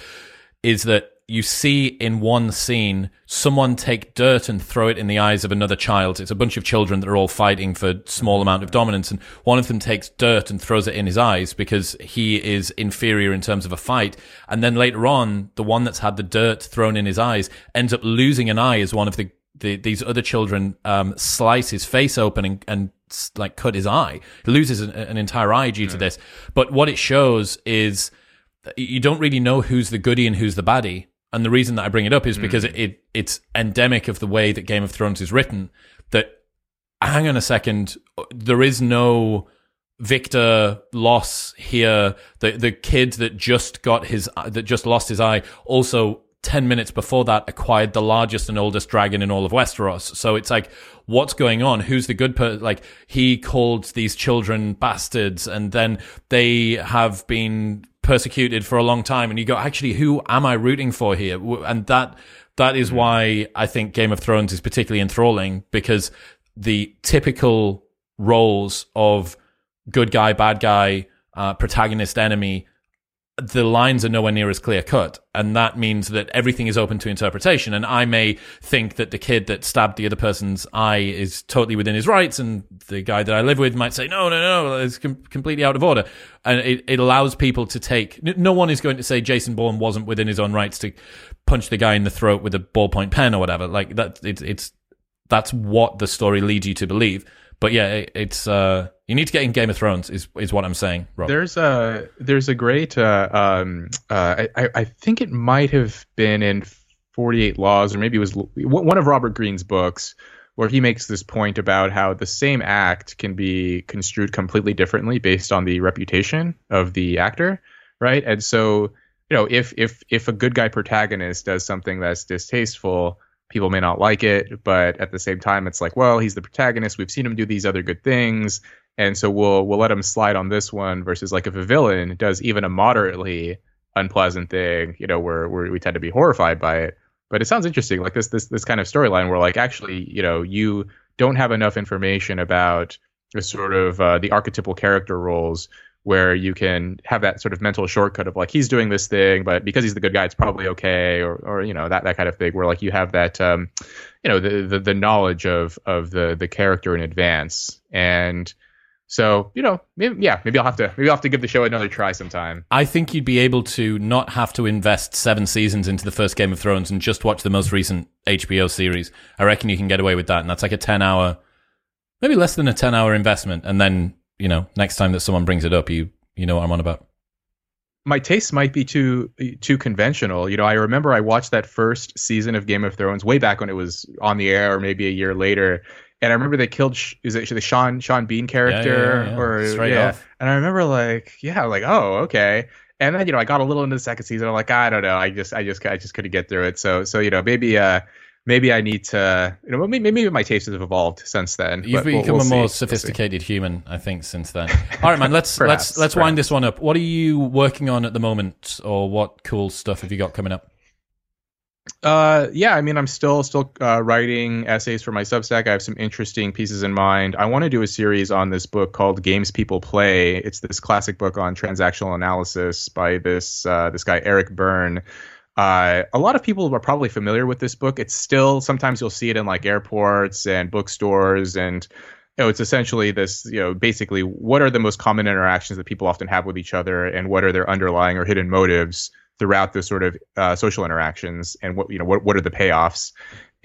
is that you see in one scene someone take dirt and throw it in the eyes of another child. It's a bunch of children that are all fighting for small amount of dominance and one of them takes dirt and throws it in his eyes because he is inferior in terms of a fight. And then later on the one that's had the dirt thrown in his eyes ends up losing an eye as one of the the, these other children um, slice his face open and, and like cut his eye. He loses an, an entire eye due to this. But what it shows is you don't really know who's the goody and who's the baddie. And the reason that I bring it up is because mm. it, it it's endemic of the way that Game of Thrones is written. That hang on a second, there is no victor loss here. The the kid that just got his that just lost his eye also 10 minutes before that acquired the largest and oldest dragon in all of Westeros. So it's like, what's going on? Who's the good person? Like, he called these children bastards and then they have been persecuted for a long time. And you go, actually, who am I rooting for here? And that, that is why I think Game of Thrones is particularly enthralling because the typical roles of good guy, bad guy, uh, protagonist, enemy the lines are nowhere near as clear cut. And that means that everything is open to interpretation. And I may think that the kid that stabbed the other person's eye is totally within his rights. And the guy that I live with might say, no, no, no, it's com- completely out of order. And it, it allows people to take, no one is going to say Jason Bourne wasn't within his own rights to punch the guy in the throat with a ballpoint pen or whatever. Like that, it's, it's, that's what the story leads you to believe. But yeah, it, it's, uh, you need to get in Game of Thrones, is is what I'm saying. Rob. There's a there's a great uh, um, uh, I I think it might have been in 48 Laws or maybe it was one of Robert Greene's books where he makes this point about how the same act can be construed completely differently based on the reputation of the actor, right? And so you know if if if a good guy protagonist does something that's distasteful people may not like it but at the same time it's like well he's the protagonist we've seen him do these other good things and so we'll we'll let him slide on this one versus like if a villain does even a moderately unpleasant thing, you know, where we tend to be horrified by it. But it sounds interesting, like this this this kind of storyline where like actually, you know, you don't have enough information about the sort of uh, the archetypal character roles where you can have that sort of mental shortcut of like he's doing this thing, but because he's the good guy, it's probably okay, or or you know that that kind of thing. Where like you have that, um, you know, the, the the knowledge of of the the character in advance, and so you know, maybe, yeah, maybe I'll have to maybe I'll have to give the show another try sometime. I think you'd be able to not have to invest seven seasons into the first Game of Thrones and just watch the most recent HBO series. I reckon you can get away with that, and that's like a ten hour, maybe less than a ten hour investment. And then you know, next time that someone brings it up, you you know what I'm on about. My taste might be too too conventional. You know, I remember I watched that first season of Game of Thrones way back when it was on the air, or maybe a year later, and I remember they killed is it the Sean Sean Bean character yeah, yeah, yeah. or Straight yeah, off. and I remember like yeah like oh okay. And then you know I got a little into the second season. I'm like I don't know. I just I just I just couldn't get through it. So so you know maybe uh maybe I need to you know maybe, maybe my tastes have evolved since then you've become we'll, we'll a more sophisticated we'll human I think since then. All right man let's let's let's wind this one up. What are you working on at the moment or what cool stuff have you got coming up uh, yeah, I mean, I'm still still uh, writing essays for my Substack. I have some interesting pieces in mind. I want to do a series on this book called Games People Play. It's this classic book on transactional analysis by this uh, this guy Eric Berne. Uh, a lot of people are probably familiar with this book. It's still sometimes you'll see it in like airports and bookstores, and you know, it's essentially this. You know, basically, what are the most common interactions that people often have with each other, and what are their underlying or hidden motives throughout the sort of uh, social interactions and what you know what what are the payoffs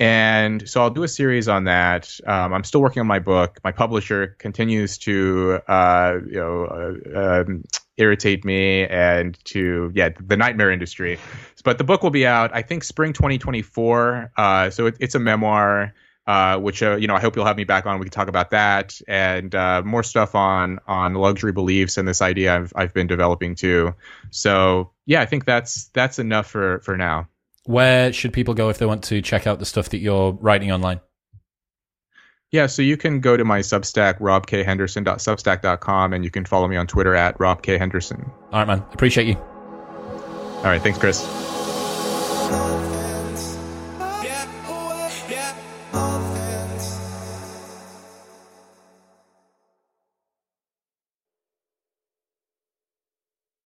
and so I'll do a series on that. Um, I'm still working on my book. My publisher continues to, uh, you know, uh, um, irritate me and to, yeah, the nightmare industry. But the book will be out, I think, spring 2024. Uh, so it, it's a memoir uh, which uh, you know I hope you'll have me back on. We can talk about that and uh, more stuff on on luxury beliefs and this idea I've I've been developing too. So yeah, I think that's that's enough for for now. Where should people go if they want to check out the stuff that you're writing online? Yeah, so you can go to my Substack, robkhenderson.substack.com, and you can follow me on Twitter at robkhenderson. All right, man. Appreciate you. All right. Thanks, Chris.